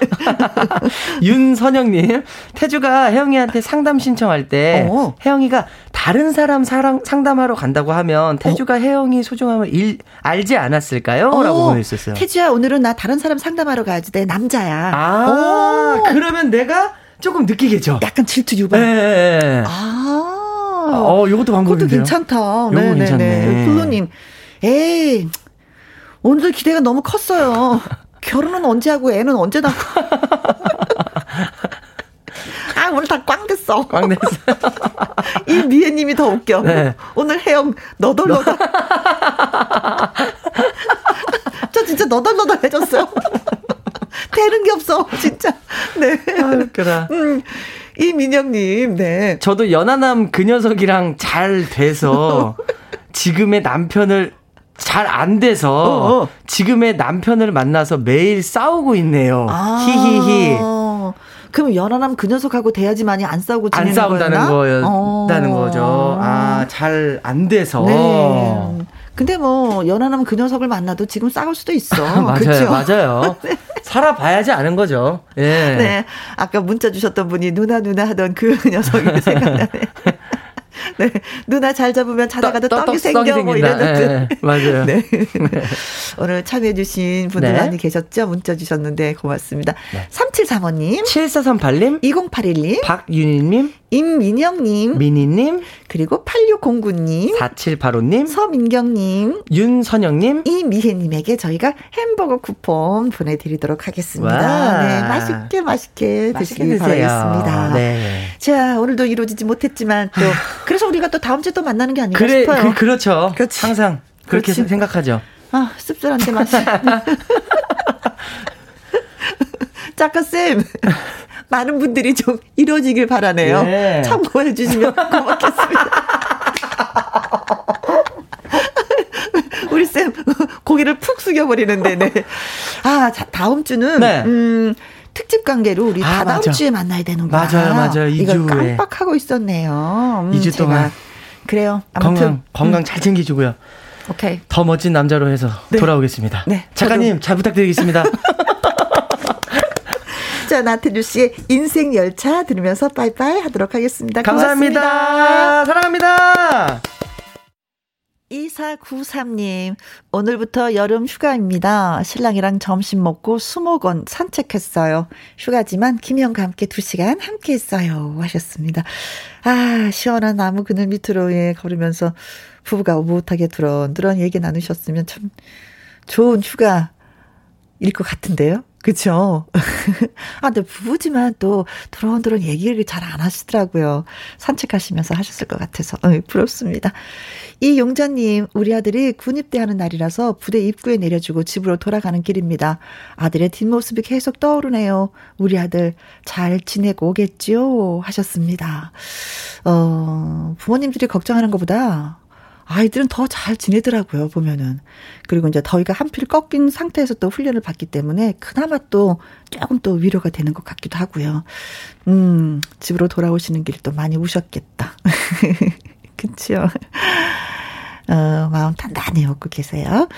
윤선영님 태주가 혜영이한테 상담 신청할 때 어. 혜영이가 다른 사람 사랑, 상담하러 간다고 하면 태주가 어. 혜영이 소중함을 일, 알지 않았을까요? 어. 라고 보내주셨어요. 태주야 오늘은 나 다른 사람 상담하러 가야지 내 남자야. 아 오. 그러면 내가 조금 느끼겠죠. 약간 질투 유발. 네. 아. 어, 이것도 방법인데요. 그것도 괜찮다. 네, 네, 네. 블루님, 에이, 오늘 기대가 너무 컸어요. 결혼은 언제 하고 애는 언제 낳고. 아, 오늘 다 꽝 됐어. 꽝 됐어. 이 미애님이 더 웃겨. 네. 오늘 혜영 너덜너덜. 저 진짜 너덜너덜 해졌어요. 되는 게 없어, 진짜. 네. 아, 웃겨라. 음, 이민영님, 네. 저도 연하남 그 녀석이랑 잘 돼서 지금의 남편을 잘 안 돼서 어어. 어. 지금의 남편을 만나서 매일 싸우고 있네요. 아. 히히히. 그럼 연하남 그 녀석하고 돼야지만이 안 싸우고 안 싸운다는 거였다는 어. 거죠. 아, 잘 안 돼서. 네. 근데 뭐 연하남 그 녀석을 만나도 지금 싸울 수도 있어. 맞아요, 그쵸? 맞아요. 네. 살아봐야지 아는 거죠. 예. 네. 아까 문자 주셨던 분이 누나 누나 하던 그 녀석이 생각나네. 네. 누나 잘 잡으면 자다가도 떡, 떡이 생겨. 뭐 이런 네, 네, 맞아요. 네. 네. 오늘 참여해주신 분들 네. 많이 계셨죠? 문자 주셨는데 고맙습니다. 네. 3735님. 7438님. 2081님. 박윤희님. 임민영님. 미니님. 그리고 8609님. 4785님. 서민경님. 윤선영님. 이미혜님에게 저희가 햄버거 쿠폰 보내드리도록 하겠습니다. 와. 네. 맛있게 맛있게 드시길 바라겠습니다. 네. 자, 오늘도 이루어지지 못했지만 또 그래서 우리가 또 다음 주에 또 만나는 게 아닌가 그래, 싶어요. 그, 렇죠 그렇지. 항상 그렇게 그렇지. 생각하죠. 아, 씁쓸한데 맛이. 작가쌤. 많은 분들이 좀 이루어지길 바라네요. 네. 참고해 주시면 고맙겠습니다. 우리 쌤 고개를 푹 숙여버리는데, 네. 아, 자, 다음 주는 네. 음. 특집 관계로 우리 아, 다다음 맞아. 주에 만나야 되는구나. 맞아요, 맞아요. 이걸 깜빡하고 있었네요. 음, 2주 동안. 그래요. 아무튼 건강, 건강 음. 잘 챙기시고요. 오케이. 더 멋진 남자로 해서 네. 돌아오겠습니다. 네. 작가님 저도. 잘 부탁드리겠습니다. 자, 나태주 씨의 인생 열차 들으면서 빠이빠이 하도록 하겠습니다. 감사합니다. 고맙습니다. 사랑합니다. 2493님, 오늘부터 여름 휴가입니다. 신랑이랑 점심 먹고 수목원 산책했어요. 휴가지만 김영과 함께 2시간 함께 했어요. 하셨습니다. 아, 시원한 나무 그늘 밑으로 예, 걸으면서 부부가 오붓하게 두런두런 얘기 나누셨으면 참 좋은 휴가일 것 같은데요. 그쵸? 아, 근데 부부지만 또 드론드론 얘기를 잘 안 하시더라고요. 산책하시면서 하셨을 것 같아서. 어, 부럽습니다. 이 용자님, 우리 아들이 군입대하는 날이라서 부대 입구에 내려주고 집으로 돌아가는 길입니다. 아들의 뒷모습이 계속 떠오르네요. 우리 아들 잘 지내고 오겠지요? 하셨습니다. 어, 부모님들이 걱정하는 것보다 아이들은 더 잘 지내더라고요, 보면은. 그리고 이제 더위가 한필 꺾인 상태에서 또 훈련을 받기 때문에 그나마 또 조금 또 위로가 되는 것 같기도 하고요. 음, 집으로 돌아오시는 길 또 많이 우셨겠다. 그쵸. 어, 마음 단단히 먹고 계세요.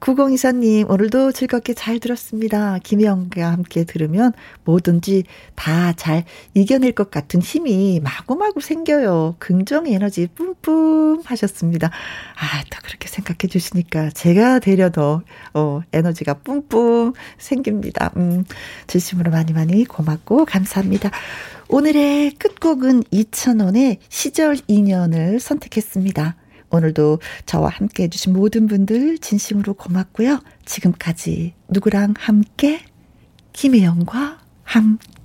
9024님, 오늘도 즐겁게 잘 들었습니다. 김혜영과 함께 들으면 뭐든지 다 잘 이겨낼 것 같은 힘이 마구마구 생겨요. 긍정 에너지 뿜뿜 하셨습니다. 아, 또 그렇게 생각해 주시니까 제가 되려 더, 어, 에너지가 뿜뿜 생깁니다. 음, 진심으로 많이 많이 고맙고 감사합니다. 오늘의 끝곡은 이천원의 시절 인연을 선택했습니다. 오늘도 저와 함께 해주신 모든 분들 진심으로 고맙고요. 지금까지 누구랑 함께? 김혜영과 함께.